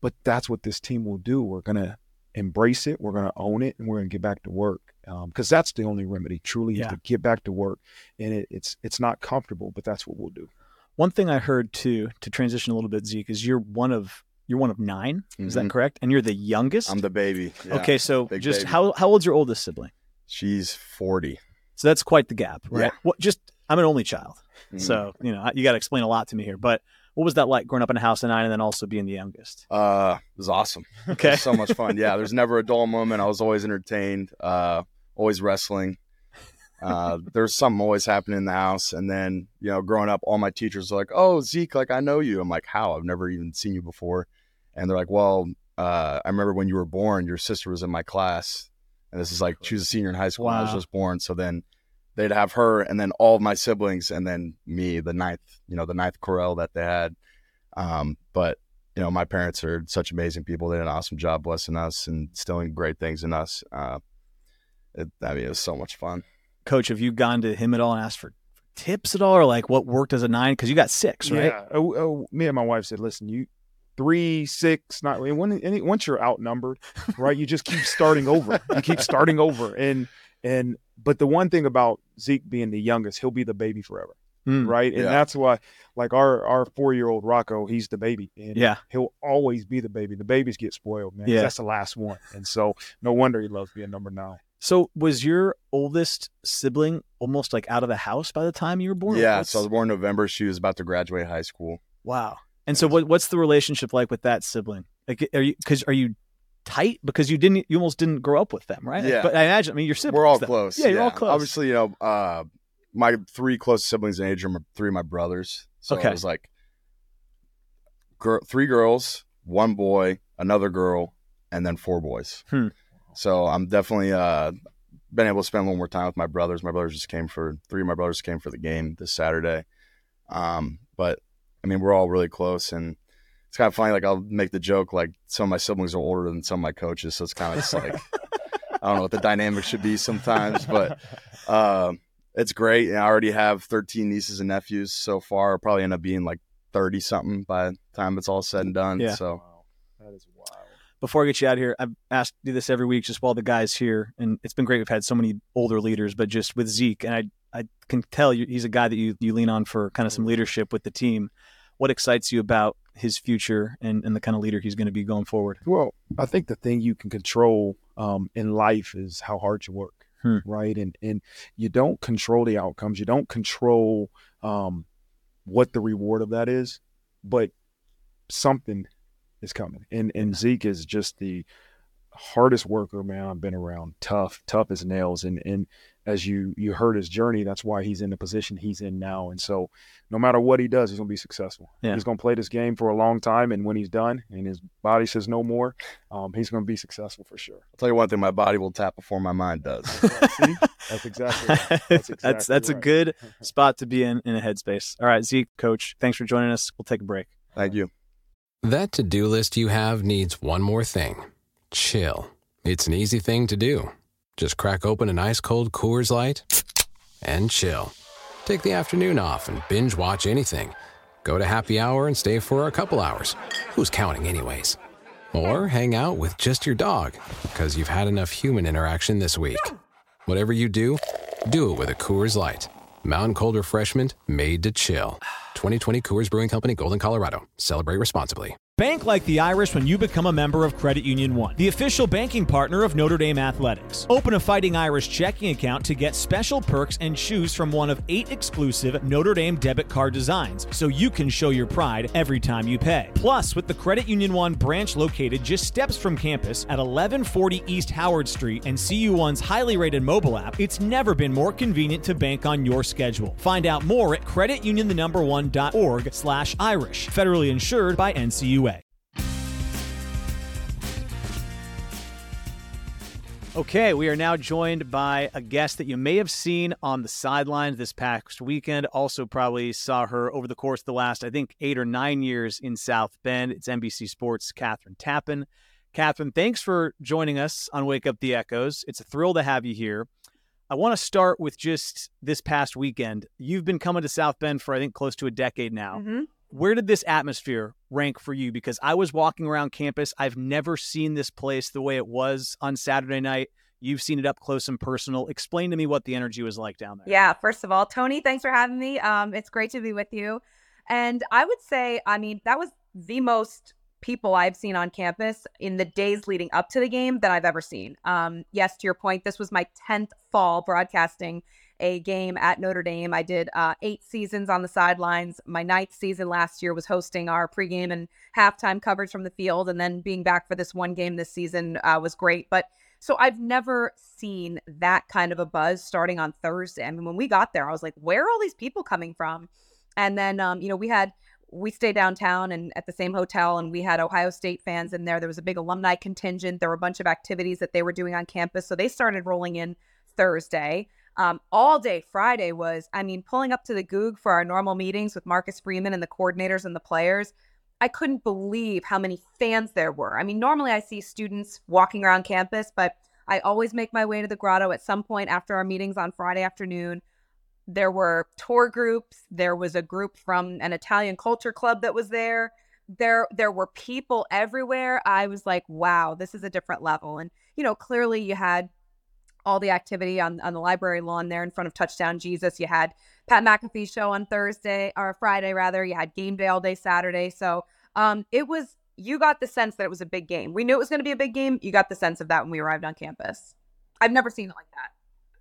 but that's what this team will do. We're gonna embrace it. We're gonna own it, and we're gonna get back to work because that's the only remedy. Truly,
Yeah.
is to get back to work. And it, it's it's not comfortable, but that's what we'll do.
One thing I heard too, to transition a little bit, Zeke, is you're one of you're one of 9 Is that
Mhm.
correct? And you're the youngest.
I'm the baby. Yeah.
okay, so
big
just
baby.
how how old's your oldest sibling?
She's 40.
So that's quite the gap, right?
Yeah.
What just I'm an only child,
Mhm.
so you know you got to explain a lot to me here. But what was that like growing up in a house of nine and then also being the youngest?
Uh, it was awesome. It
Okay.
was so much fun. Yeah, there's never a dull moment. I was always entertained. Uh, always wrestling. Uh, there's something always happening in the house. And then, you know, growing up, all my teachers are like, "Oh, Zeke, like I know you." I'm like, "How? I've never even seen you before." And they're like, "Well, uh, I remember when you were born, your sister was in my class, and this is like she was a senior in high school. when I was just born. So then they'd have her, and then all of my siblings, and then me, the ninth, you know, the ninth Correll that they had. Um, but you know, my parents are such amazing people. They did an awesome job blessing us and instilling great things in us. Uh, it, I mean, it was so much fun.
Coach, have you gone to him at all and asked for tips at all, or like what worked as a nine? Because you got six, right?
Yeah. Oh, oh, me and my wife said, "Listen, you three, six, not and when any, once you're outnumbered, right? You just keep starting over. You keep starting over, and and but the one thing about Zeke being the youngest, he'll be the baby forever,
Mm.
right? And
Yeah.
that's why, like our our four year old Rocco, he's the baby, and
Yeah.
he'll always be the baby. The babies get spoiled, man.
Yeah.
that's the last one, and so no wonder he loves being number nine.
So was your oldest sibling almost like out of the house by the time you were born?
Yeah.
What's-
So I was born in November. She was about to graduate high school.
wow. And so what what's the relationship like with that sibling? Like are you because are you tight because you didn't you almost didn't grow up with them, right?
Yeah.
But I imagine I mean your siblings.
We're all
though.
close.
Yeah, you're all close.
Obviously, you know, uh, my three closest siblings in age are my, three of my brothers. So
Okay.
it was like gir- three girls, one boy, another girl, and then four boys.
Hmm.
So I'm definitely uh, been able to spend a little more time with my brothers. My brothers just came for three of my brothers came for the game this Saturday. Um, but I mean, we're all really close, and it's kind of funny. Like I'll make the joke, like some of my siblings are older than some of my coaches, so it's kind of just like I don't know what the dynamic should be sometimes, but um, it's great. And I already have 13 nieces and nephews so far. I'll probably end up being like 30 something by the time it's all said and done.
Yeah.
So
That is wild.
before I get you out of here, I've asked do this every week just while the guys here, and it's been great. We've had so many older leaders, but just with Zeke, and I I can tell you, he's a guy that you you lean on for kind of some leadership with the team. What excites you about his future and, and the kind of leader he's going to be going forward?
Well, I think the thing you can control um, in life is how hard you work,
Hmm.
right? And and you don't control the outcomes. You don't control um, what the reward of that is, but something is coming. And and Zeke is just the hardest worker man I've been around. Tough, tough as nails, and and as you you heard his journey, that's why he's in the position he's in now. And so, no matter what he does, he's gonna be successful. Yeah. He's gonna play this game for a long time, and when he's done and his body says no more, um, he's gonna be successful for sure.
I'll tell you one thing: my body will tap before my mind does.
See? That's exactly. Right. That's exactly
that's, that's
right.
a good spot to be in in a headspace. All right, Zeke, Coach, thanks for joining us. We'll take a break.
Thank you.
That to do list you have needs one more thing: chill. It's an easy thing to do. Just crack open an ice cold Coors Light and chill. Take the afternoon off and binge watch anything. Go to happy hour and stay for a couple hours. Who's counting, anyways? Or hang out with just your dog because you've had enough human interaction this week. Whatever you do, do it with a Coors Light. Mountain Cold Refreshment made to chill. 2020 Coors Brewing Company, Golden, Colorado. Celebrate responsibly.
Bank like the Irish when you become a member of Credit Union One, the official banking partner of Notre Dame Athletics. Open a Fighting Irish checking account to get special perks and choose from one of eight exclusive Notre Dame debit card designs so you can show your pride every time you pay. Plus, with the Credit Union One branch located just steps from campus at 1140 East Howard Street and CU1's highly rated mobile app, it's never been more convenient to bank on your schedule. Find out more at creditunionthenumber1.org slash Irish. Federally insured by NCUA.
Okay, we are now joined by a guest that you may have seen on the sidelines this past weekend. Also, probably saw her over the course of the last, I think, eight or nine years in South Bend. It's NBC Sports' Kathryn Tappen. Kathryn, thanks for joining us on Wake Up the Echoes. It's a thrill to have you here. I want to start with just this past weekend. You've been coming to South Bend for, I think, close to a decade now.
Mm-hmm.
Where did this atmosphere rank for you? Because I was walking around campus. I've never seen this place the way it was on Saturday night. You've seen it up close and personal. Explain to me what the energy was like down there.
Yeah, first of all, Tony, thanks for having me. Um, it's great to be with you. And I would say, I mean, that was the most people I've seen on campus in the days leading up to the game that I've ever seen. Um, yes, to your point, this was my 10th fall broadcasting a game at Notre Dame. I did uh, eight seasons on the sidelines. My ninth season last year was hosting our pregame and halftime coverage from the field, and then being back for this one game this season uh, was great. But so I've never seen that kind of a buzz starting on Thursday. I mean, when we got there, I was like, where are all these people coming from? And then, um, you know, we had we stay downtown and at the same hotel and we had ohio state fans in there there was a big alumni contingent there were a bunch of activities that they were doing on campus so they started rolling in thursday um, all day Friday was, I mean, pulling up to the Gug for our normal meetings with Marcus Freeman and the coordinators and the players. I couldn't believe how many fans there were. I mean, normally I see students walking around campus, but I always make my way to the grotto at some point after our meetings on Friday afternoon. There were tour groups. There was a group from an Italian culture club that was there. There, there were people everywhere. I was like, wow, this is a different level. And, you know, clearly you had all the activity on, on the library lawn there in front of Touchdown Jesus. You had Pat McAfee show on Thursday or Friday rather. You had game day all day Saturday. So um, it was you got the sense that it was a big game. We knew it was going to be a big game. You got the sense of that when we arrived on campus. I've never seen it like that.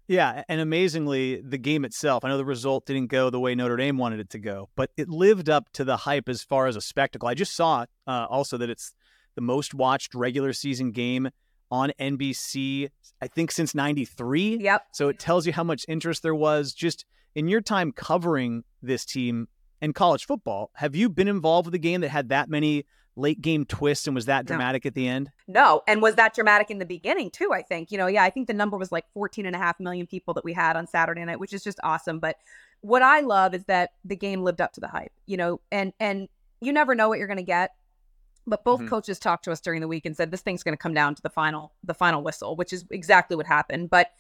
Yeah, and amazingly, the game itself, I know the result didn't go the way Notre Dame wanted it to go, but it lived up to the hype as far as a spectacle. I just saw uh, also that it's the most watched regular season game on NBC, I think since 93.
Yep.
So it tells you how much interest there was just in your time covering this team and college football. Have you been involved with a game that had that many late game twist and was that dramatic
no.
at the end?
No. And was that dramatic in the beginning too, I think. You know, yeah, I think the number was like 14 and a half million people that we had on Saturday night, which is just awesome. But what I love is that the game lived up to the hype, you know, and and you never know what you're going to get but both mm-hmm. coaches talked to us during the week and said this thing's going to come down to the final the final whistle, which is exactly what happened. But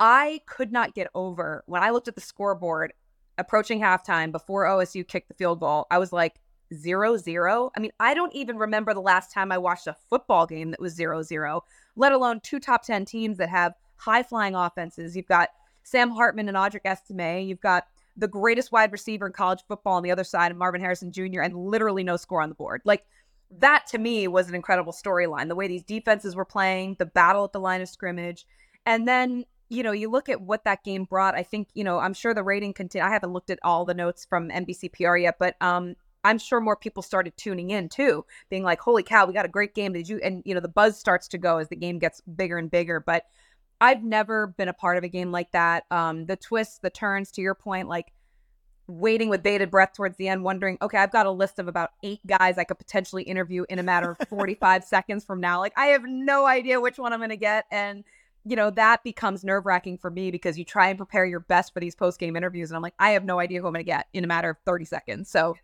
I could not get over when I looked at the scoreboard approaching halftime before OSU kicked the field goal. I was like zero zero. I mean, I don't even remember the last time I watched a football game that was zero zero, let alone two top 10 teams that have high flying offenses. You've got Sam Hartman and Audric Estime. You've got the greatest wide receiver in college football on the other side, of Marvin Harrison Jr., and literally no score on the board. Like, that to me was an incredible storyline. The way these defenses were playing, the battle at the line of scrimmage, and then you know you look at what that game brought. I think you know I'm sure the rating continue. I haven't looked at all the notes from NBC PR yet, but um, I'm sure more people started tuning in too, being like, "Holy cow, we got a great game!" Did you? And you know, the buzz starts to go as the game gets bigger and bigger. But I've never been a part of a game like that. Um, the twists, the turns, to your point, like waiting with bated breath towards the end, wondering, okay, I've got a list of about eight guys I could potentially interview in a matter of 45 seconds from now. Like, I have no idea which one I'm going to get. And, you know, that becomes nerve wracking for me because you try and prepare your best for these post game interviews. And I'm like, I have no idea who I'm going to get in a matter of 30 seconds. So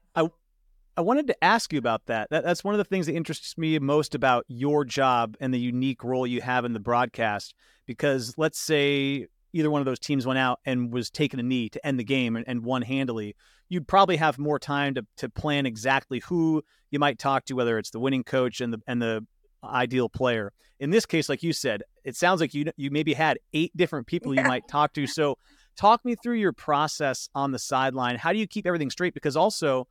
I, wanted to ask you about that. that. That's one of the things that interests me most about your job and the unique role you have in the broadcast. Because let's say either one of those teams went out and was taking a knee to end the game and, and won handily, you'd probably have more time to, to plan exactly who you might talk to, whether it's the winning coach and the and the ideal player. In this case, like you said, it sounds like you you maybe had eight different people you might talk to. So, talk me through your process on the sideline. How do you keep everything straight? Because also,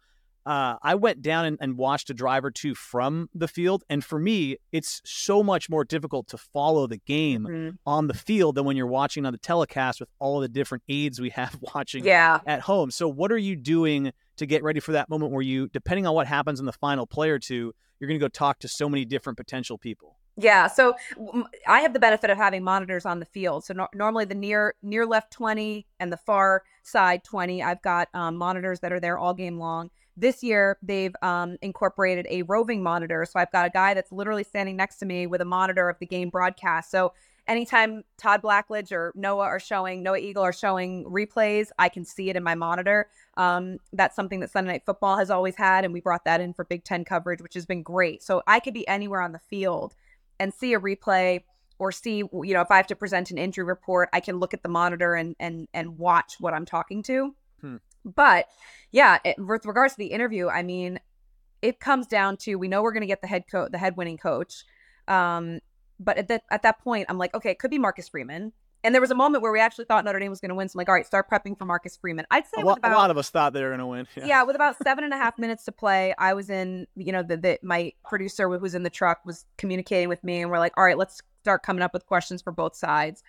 uh, I went down and, and, watched a drive or two from the field. And for me, it's so much more difficult to follow the game mm-hmm. on the field than when you're watching on the telecast with all the different aids we have watching
yeah.
at home. So, what are you doing to get ready for that moment where you, depending on what happens in the final play or two, you're going to go talk to so many different potential people?
Yeah, so I have the benefit of having monitors on the field. So no- normally the near near left 20 and the far side 20, I've got um, monitors that are there all game long. This year, they've um, incorporated a roving monitor. So I've got a guy that's literally standing next to me with a monitor of the game broadcast. So anytime Todd Blackledge or Noah are showing, Noah Eagle are showing replays, I can see it in my monitor. Um, that's something that Sunday Night Football has always had, and we brought that in for Big Ten coverage, which has been great. So I could be anywhere on the field and see a replay or see, you know, if I have to present an injury report, I can look at the monitor and and and watch what I'm talking to. Hmm. But yeah, it, with regards to the interview, I mean, it comes down to we know we're going to get the head coach, the head winning coach. Um, but at that at that point, I'm like, okay, it could be Marcus Freeman. And there was a moment where we actually thought Notre Dame was going to win. So I'm like, all right, start prepping for Marcus Freeman. I'd say
a, lo-
about,
a lot of us thought they were going to win.
Yeah. yeah. with about seven and a half minutes to play, I was in, you know, the, the my producer who was in the truck was communicating with me, and we're like, all right, let's start coming up with questions for both sides.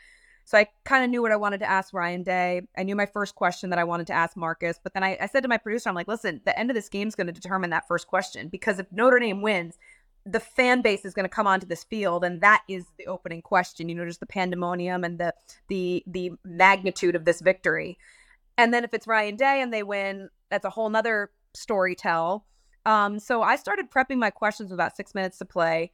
So I kind of knew what I wanted to ask Ryan Day. I knew my first question that I wanted to ask Marcus. But then I, I said to my producer, I'm like, listen, the end of this game is going to determine that first question because if Notre Dame wins, the fan base is going to come onto this field and that is the opening question you know just the pandemonium and the the the magnitude of this victory and then if it's ryan day and they win that's a whole nother story tell um, so i started prepping my questions about six minutes to play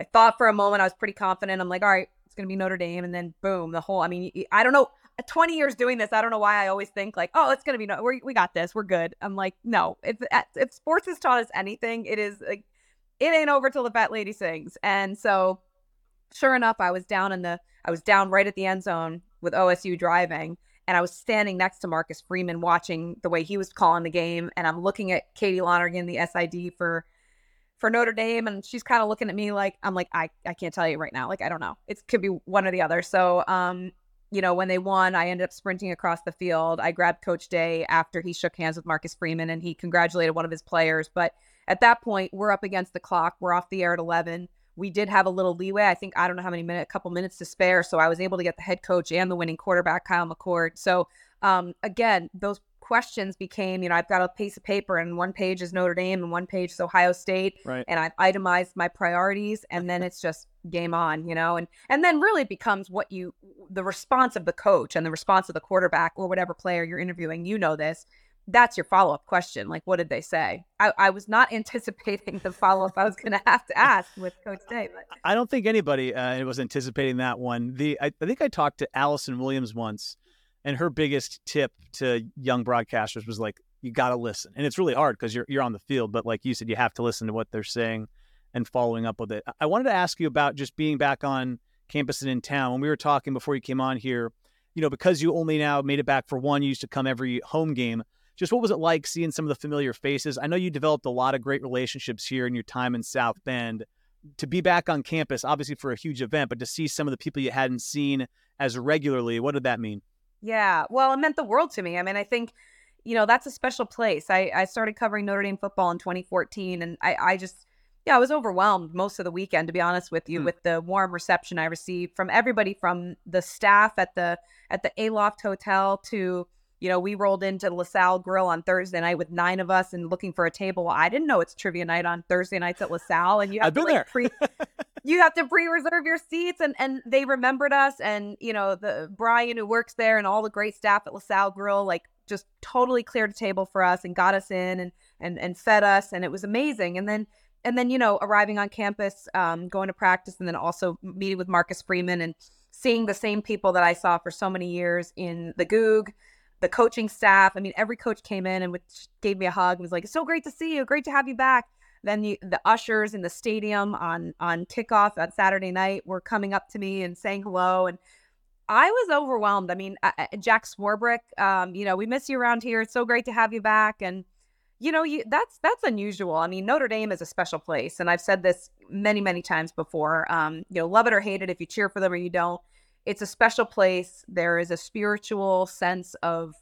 i thought for a moment i was pretty confident i'm like all right going to be Notre Dame. And then boom, the whole, I mean, I don't know, uh, 20 years doing this, I don't know why I always think like, oh, it's going to be, no, we we got this. We're good. I'm like, no, if, if sports has taught us anything, it is like, it ain't over till the fat lady sings. And so sure enough, I was down in the, I was down right at the end zone with OSU driving. And I was standing next to Marcus Freeman watching the way he was calling the game. And I'm looking at Katie Lonergan, the SID for for Notre Dame, and she's kind of looking at me like I'm like I I can't tell you right now. Like I don't know. It could be one or the other. So um, you know, when they won, I ended up sprinting across the field. I grabbed Coach Day after he shook hands with Marcus Freeman and he congratulated one of his players. But at that point, we're up against the clock. We're off the air at 11. We did have a little leeway. I think I don't know how many minutes, a couple minutes to spare. So I was able to get the head coach and the winning quarterback, Kyle McCord. So um, again, those questions became, you know, I've got a piece of paper and one page is Notre Dame and one page is Ohio State.
Right.
And I've itemized my priorities and then it's just game on, you know, and and then really it becomes what you the response of the coach and the response of the quarterback or whatever player you're interviewing, you know this. That's your follow up question. Like, what did they say? I, I was not anticipating the follow up I was going to have to ask with Coach Day. But.
I don't think anybody uh, was anticipating that one. The I, I think I talked to Allison Williams once, and her biggest tip to young broadcasters was like, you got to listen. And it's really hard because you're, you're on the field, but like you said, you have to listen to what they're saying and following up with it. I wanted to ask you about just being back on campus and in town. When we were talking before you came on here, you know, because you only now made it back for one, you used to come every home game. Just what was it like seeing some of the familiar faces? I know you developed a lot of great relationships here in your time in South Bend. To be back on campus, obviously for a huge event, but to see some of the people you hadn't seen as regularly, what did that mean?
Yeah. Well, it meant the world to me. I mean, I think, you know, that's a special place. I, I started covering Notre Dame football in 2014 and I, I just, yeah, I was overwhelmed most of the weekend, to be honest with you, hmm. with the warm reception I received from everybody from the staff at the, at the Aloft Hotel to, you know, we rolled into LaSalle Grill on Thursday night with nine of us and looking for a table. Well, I didn't know it's trivia night on Thursday nights at LaSalle, and you have
I've
to
been
like,
there.
pre you have to pre-reserve your seats and and they remembered us and you know the Brian who works there and all the great staff at LaSalle Grill like just totally cleared a table for us and got us in and and and fed us and it was amazing. And then and then you know arriving on campus um, going to practice and then also meeting with Marcus Freeman and seeing the same people that I saw for so many years in the Gug the coaching staff. I mean every coach came in and gave me a hug and was like it's so great to see you. Great to have you back then you, the ushers in the stadium on on kickoff on Saturday night were coming up to me and saying hello, and I was overwhelmed. I mean, Jack Swarbrick, um, you know, we miss you around here. It's so great to have you back, and you know, you that's that's unusual. I mean, Notre Dame is a special place, and I've said this many many times before. Um, you know, love it or hate it, if you cheer for them or you don't, it's a special place. There is a spiritual sense of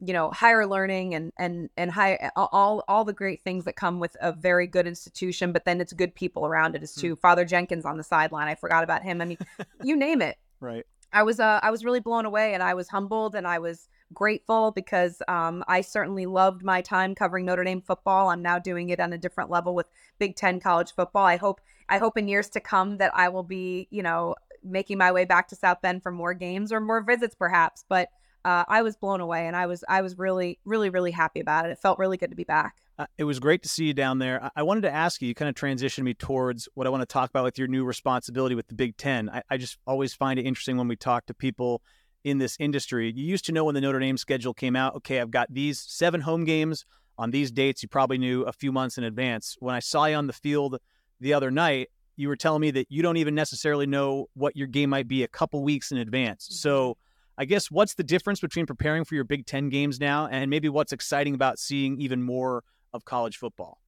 you know higher learning and and and high all all the great things that come with a very good institution but then it's good people around it as too. Mm. father jenkins on the sideline i forgot about him. I mean you name it.
Right.
I was uh i was really blown away and i was humbled and i was grateful because um, i certainly loved my time covering notre dame football. I'm now doing it on a different level with big ten college football. I hope i hope in years to come that i will be you know making my way back to south bend for more games or more visits perhaps but uh, I was blown away, and I was I was really really really happy about it. It felt really good to be back.
Uh, it was great to see you down there. I-, I wanted to ask you. You kind of transitioned me towards what I want to talk about with your new responsibility with the Big Ten. I, I just always find it interesting when we talk to people in this industry. You used to know when the Notre Dame schedule came out. Okay, I've got these seven home games on these dates. You probably knew a few months in advance. When I saw you on the field the other night, you were telling me that you don't even necessarily know what your game might be a couple weeks in advance. So mm-hmm. I guess what's the difference between preparing for your Big Ten games now and maybe what's exciting about seeing even more of college football?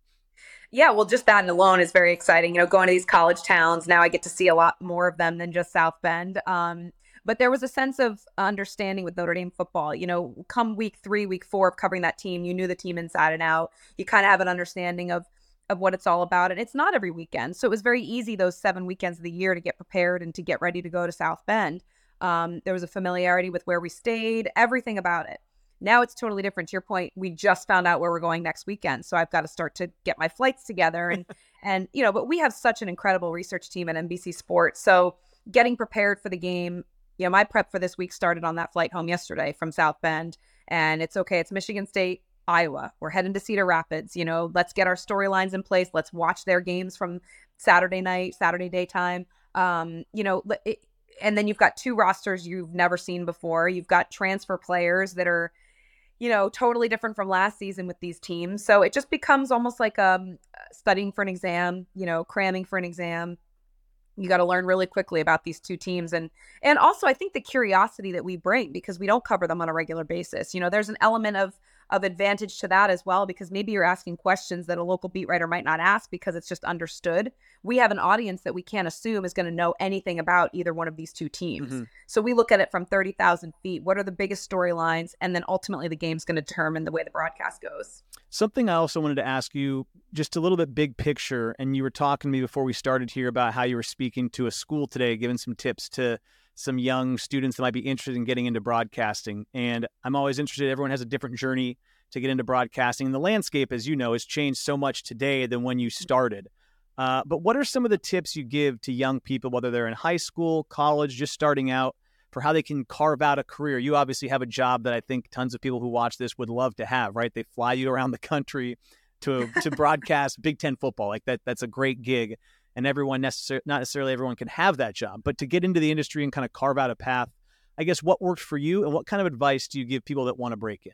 Yeah, well, just that alone is very exciting. You know, going to these college towns now, I get to see a lot more of them than just South Bend. Um, but there was a sense of understanding with Notre Dame football. You know, come week three, week four of covering that team, you knew the team inside and out. You kind of have an understanding of of what it's all about, and it's not every weekend. So it was very easy those seven weekends of the year to get prepared and to get ready to go to South Bend. Um, there was a familiarity with where we stayed, everything about it. Now it's totally different. To your point, we just found out where we're going next weekend, so I've got to start to get my flights together and and you know. But we have such an incredible research team at NBC Sports, so getting prepared for the game. You know, my prep for this week started on that flight home yesterday from South Bend, and it's okay. It's Michigan State, Iowa. We're heading to Cedar Rapids. You know, let's get our storylines in place. Let's watch their games from Saturday night, Saturday daytime. Um, you know, it, and then you've got two rosters you've never seen before. You've got transfer players that are, you know, totally different from last season with these teams. So it just becomes almost like um, studying for an exam, you know, cramming for an exam. You got to learn really quickly about these two teams, and and also I think the curiosity that we bring because we don't cover them on a regular basis. You know, there's an element of of advantage to that as well because maybe you're asking questions that a local beat writer might not ask because it's just understood. We have an audience that we can't assume is going to know anything about either one of these two teams. Mm-hmm. So we look at it from 30,000 feet. What are the biggest storylines? And then ultimately the game's going to determine the way the broadcast goes.
Something I also wanted to ask you, just a little bit big picture. And you were talking to me before we started here about how you were speaking to a school today, giving some tips to some young students that might be interested in getting into broadcasting. And I'm always interested, everyone has a different journey to get into broadcasting. And the landscape, as you know, has changed so much today than when you started. Uh, but what are some of the tips you give to young people, whether they're in high school, college, just starting out, for how they can carve out a career? You obviously have a job that I think tons of people who watch this would love to have, right? They fly you around the country to to broadcast Big Ten football. Like that, that's a great gig and everyone necessarily not necessarily everyone can have that job but to get into the industry and kind of carve out a path i guess what worked for you and what kind of advice do you give people that want to break in?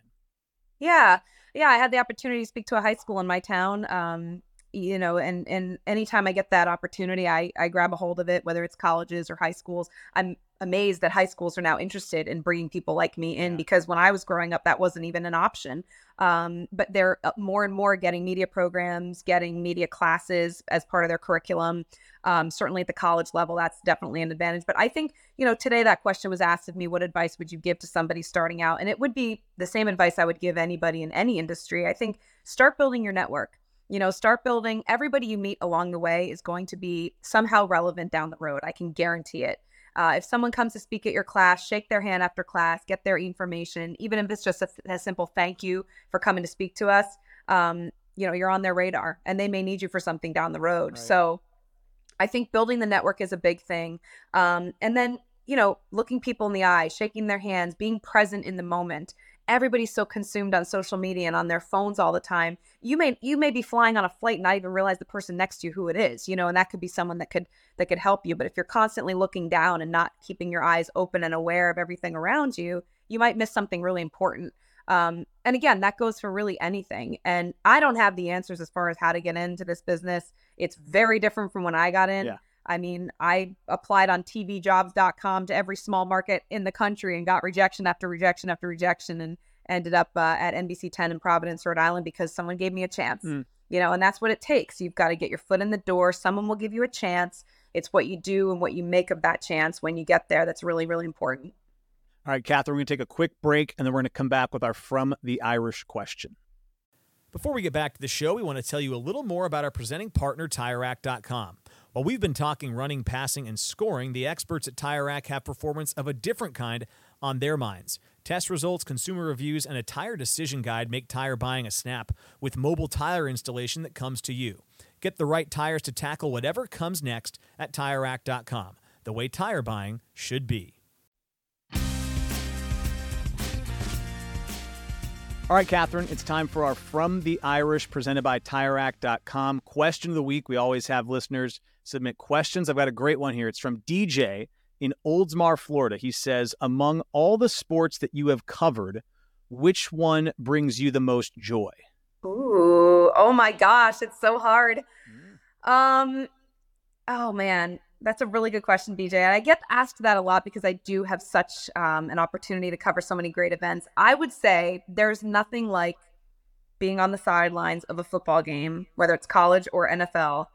Yeah. Yeah i had the opportunity to speak to a high school in my town um, you know and and anytime i get that opportunity i i grab a hold of it whether it's colleges or high schools. I'm amazed that high schools are now interested in bringing people like me in yeah. because when I was growing up, that wasn't even an option. Um, but they're uh, more and more getting media programs, getting media classes as part of their curriculum. Um, certainly at the college level, that's definitely an advantage. But I think, you know, today that question was asked of me what advice would you give to somebody starting out? And it would be the same advice I would give anybody in any industry. I think start building your network you know start building everybody you meet along the way is going to be somehow relevant down the road i can guarantee it Uh, if someone comes to speak at your class, shake their hand after class, get their information, even if it's just a, a simple thank you for coming to speak to us. Um, you know, you're on their radar and they may need you for something down the road. Right. So I think building the network is a big thing. Um, and then, you know, looking people in the eye, shaking their hands, being present in the moment everybody's so consumed on social media and on their phones all the time you may you may be flying on a flight and not even realize the person next to you who it is you know and that could be someone that could that could help you. But if you're constantly looking down and not keeping your eyes open and aware of everything around you you might miss something really important. Um, and again that goes for really anything. And i don't have the answers as far as how to get into this business. It's very different from when i got in. Yeah. I mean, I applied on tvjobs.com to every small market in the country and got rejection after rejection after rejection and ended up uh, at NBC 10 in Providence, Rhode Island because someone gave me a chance. Mm. You know, and that's what it takes. You've got to get your foot in the door. Someone will give you a chance. It's what you do and what you make of that chance when you get there that's really, really important.
All right, Kathryn, we're going to take a quick break and then we're going to come back with our From the Irish question.
Before we get back to the show, we want to tell you a little more about our presenting partner, TireRack.com. While we've been talking running, passing, and scoring, the experts at Tire Rack have performance of a different kind on their minds. Test results, consumer reviews, and a tire decision guide make tire buying a snap with mobile tire installation that comes to you. Get the right tires to tackle whatever comes next at TireRack.com, the way tire buying should be.
All right, Kathryn, it's time for our From the Irish presented by TireRack.com question of the week. We always have listeners submit questions. I've got a great one here. It's from DJ in Oldsmar, Florida. He says, Among all the sports that you have covered, which one brings you the most joy?
Ooh, oh my gosh, it's so hard. Mm. Um, oh man, that's a really good question, BJ. And I get asked that a lot because I do have such um, an opportunity to cover so many great events. I would say there's nothing like being on the sidelines of a football game, whether it's college or NFL,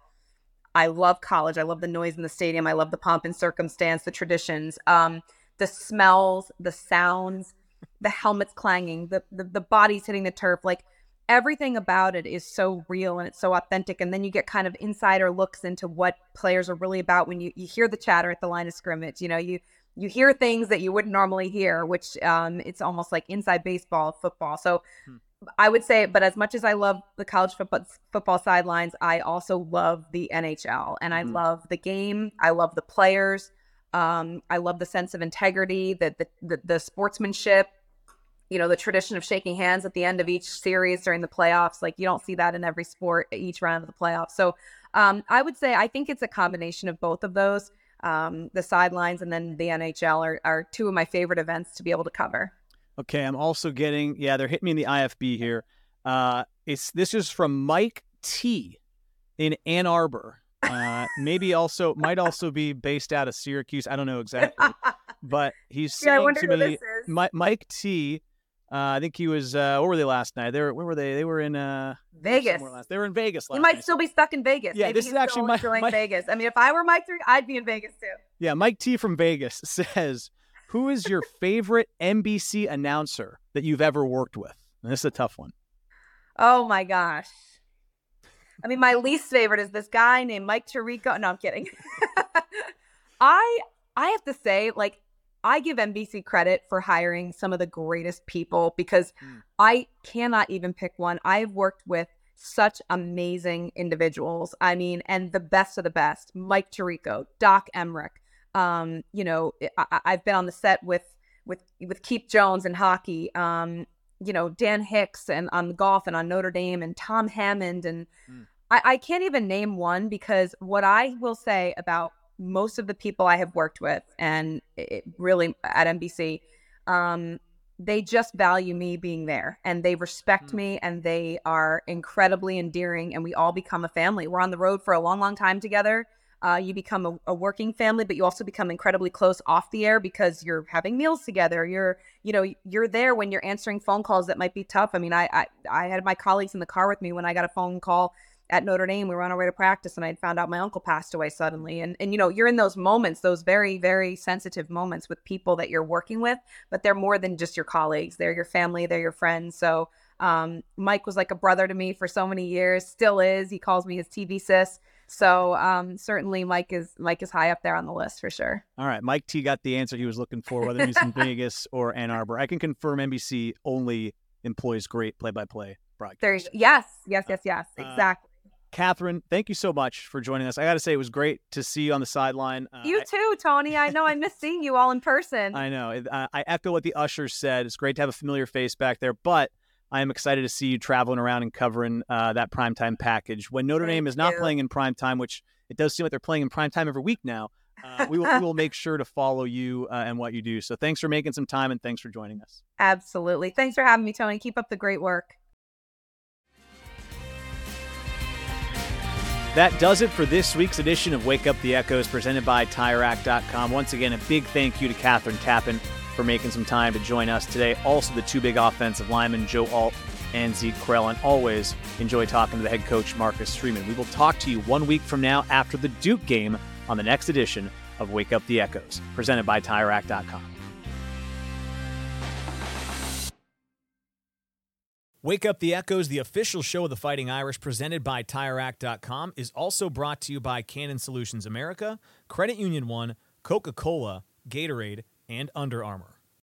I love college. I love the noise in the stadium. I love the pomp and circumstance, the traditions, um, the smells, the sounds, the helmets clanging, the, the the bodies hitting the turf. Like everything about it is so real and it's so authentic. And then you get kind of insider looks into what players are really about when you you hear the chatter at the line of scrimmage. You know, you you hear things that you wouldn't normally hear, which um, it's almost like inside baseball, football. So hmm. I would say, but as much as I love the college football, football sidelines, I also love the NHL and I mm. love the game. I love the players. Um, I love the sense of integrity, the, the, the, the sportsmanship, you know, the tradition of shaking hands at the end of each series during the playoffs. Like you don't see that in every sport, each round of the playoffs. So um, I would say I think it's a combination of both of those. Um, the sidelines and then the NHL are, are two of my favorite events to be able to cover.
Okay, I'm also getting yeah, they're hitting me in the IFB here. Uh, it's this is from Mike T in Ann Arbor. Uh, maybe also might also be based out of Syracuse. I don't know exactly, but he's saying yeah, to me, Mike T. Uh, I think he was. Uh, where were they last night? They were. Where were they? They were in uh,
Vegas.
Last, they were in Vegas.
he might
night.
still be stuck in Vegas.
Yeah,
Maybe
this is actually my,
my Vegas. I mean, if I were Mike Three, I'd be in Vegas too.
Yeah, Mike T from Vegas says who is your favorite NBC announcer that you've ever worked with? And this is a tough one.
Oh my gosh. I mean, my least favorite is this guy named Mike Tirico. No, I'm kidding. I I have to say, like, I give NBC credit for hiring some of the greatest people because mm. I cannot even pick one. I've worked with such amazing individuals. I mean, and the best of the best. Mike Tirico, Doc Emrick, um, you know, I, have been on the set with with with Keith Jones in hockey. Um, you know, Dan Hicks and on golf and on Notre Dame and Tom Hammond and mm. I, I can't even name one because what I will say about most of the people I have worked with and it really at NBC, um, they just value me being there and they respect mm. me and they are incredibly endearing and we all become a family. We're on the road for a long, long time together uh, you become a, a, working family, but you also become incredibly close off the air because you're having meals together. You're, you know, you're there when you're answering phone calls that might be tough. I mean, I, I, I had my colleagues in the car with me when I got a phone call at Notre Dame. We were on our way to practice, and I found out my uncle passed away suddenly. And and you know, you're in those moments, those very very sensitive moments with people that you're working with, but they're more than just your colleagues. They're your family. They're your friends. So. Um, Mike was like a brother to me for so many years, still is. He calls me his TV sis. So um, certainly Mike is Mike is high up there on the list for sure.
All right, Mike T got the answer he was looking for, whether he's in Vegas or Ann Arbor. I can confirm NBC only employs great play-by-play broadcast.
There, yes, yes, yes, yes,
Uh,
exactly.
Kathryn, thank you so much for joining us. I got to say, it was great to see you on the sideline. Uh,
you too, Tony. I know I miss seeing you all in person.
I know. Uh, I echo what the ushers said. It's great to have a familiar face back there, but I am excited to see you traveling around and covering uh, that primetime package. When Notre
Thank
Dame is not
you.
playing in primetime, which it does seem like they're playing in primetime every week now, uh, we, will, we will make sure to follow you uh, and what you do. So thanks for making some time and thanks for joining us.
Absolutely. Thanks for having me, Tony. Keep up the great work.
That does it for this week's edition of Wake Up the Echoes presented by TireRack.com. Once again, a big thank you to Kathryn Tappen for making some time to join us today. Also, the two big offensive linemen, Joe Alt and Zeke Correll. And always enjoy talking to the head coach, Marcus Freeman. We will talk to you one week from now after the Duke game on the next edition of Wake Up the Echoes, presented by TireRack.com. Wake Up the Echoes, the official show of the Fighting Irish, presented by TireRack.com, is also brought to you by Canon Solutions America, Credit Union One, Coca Cola, Gatorade, and Under Armour.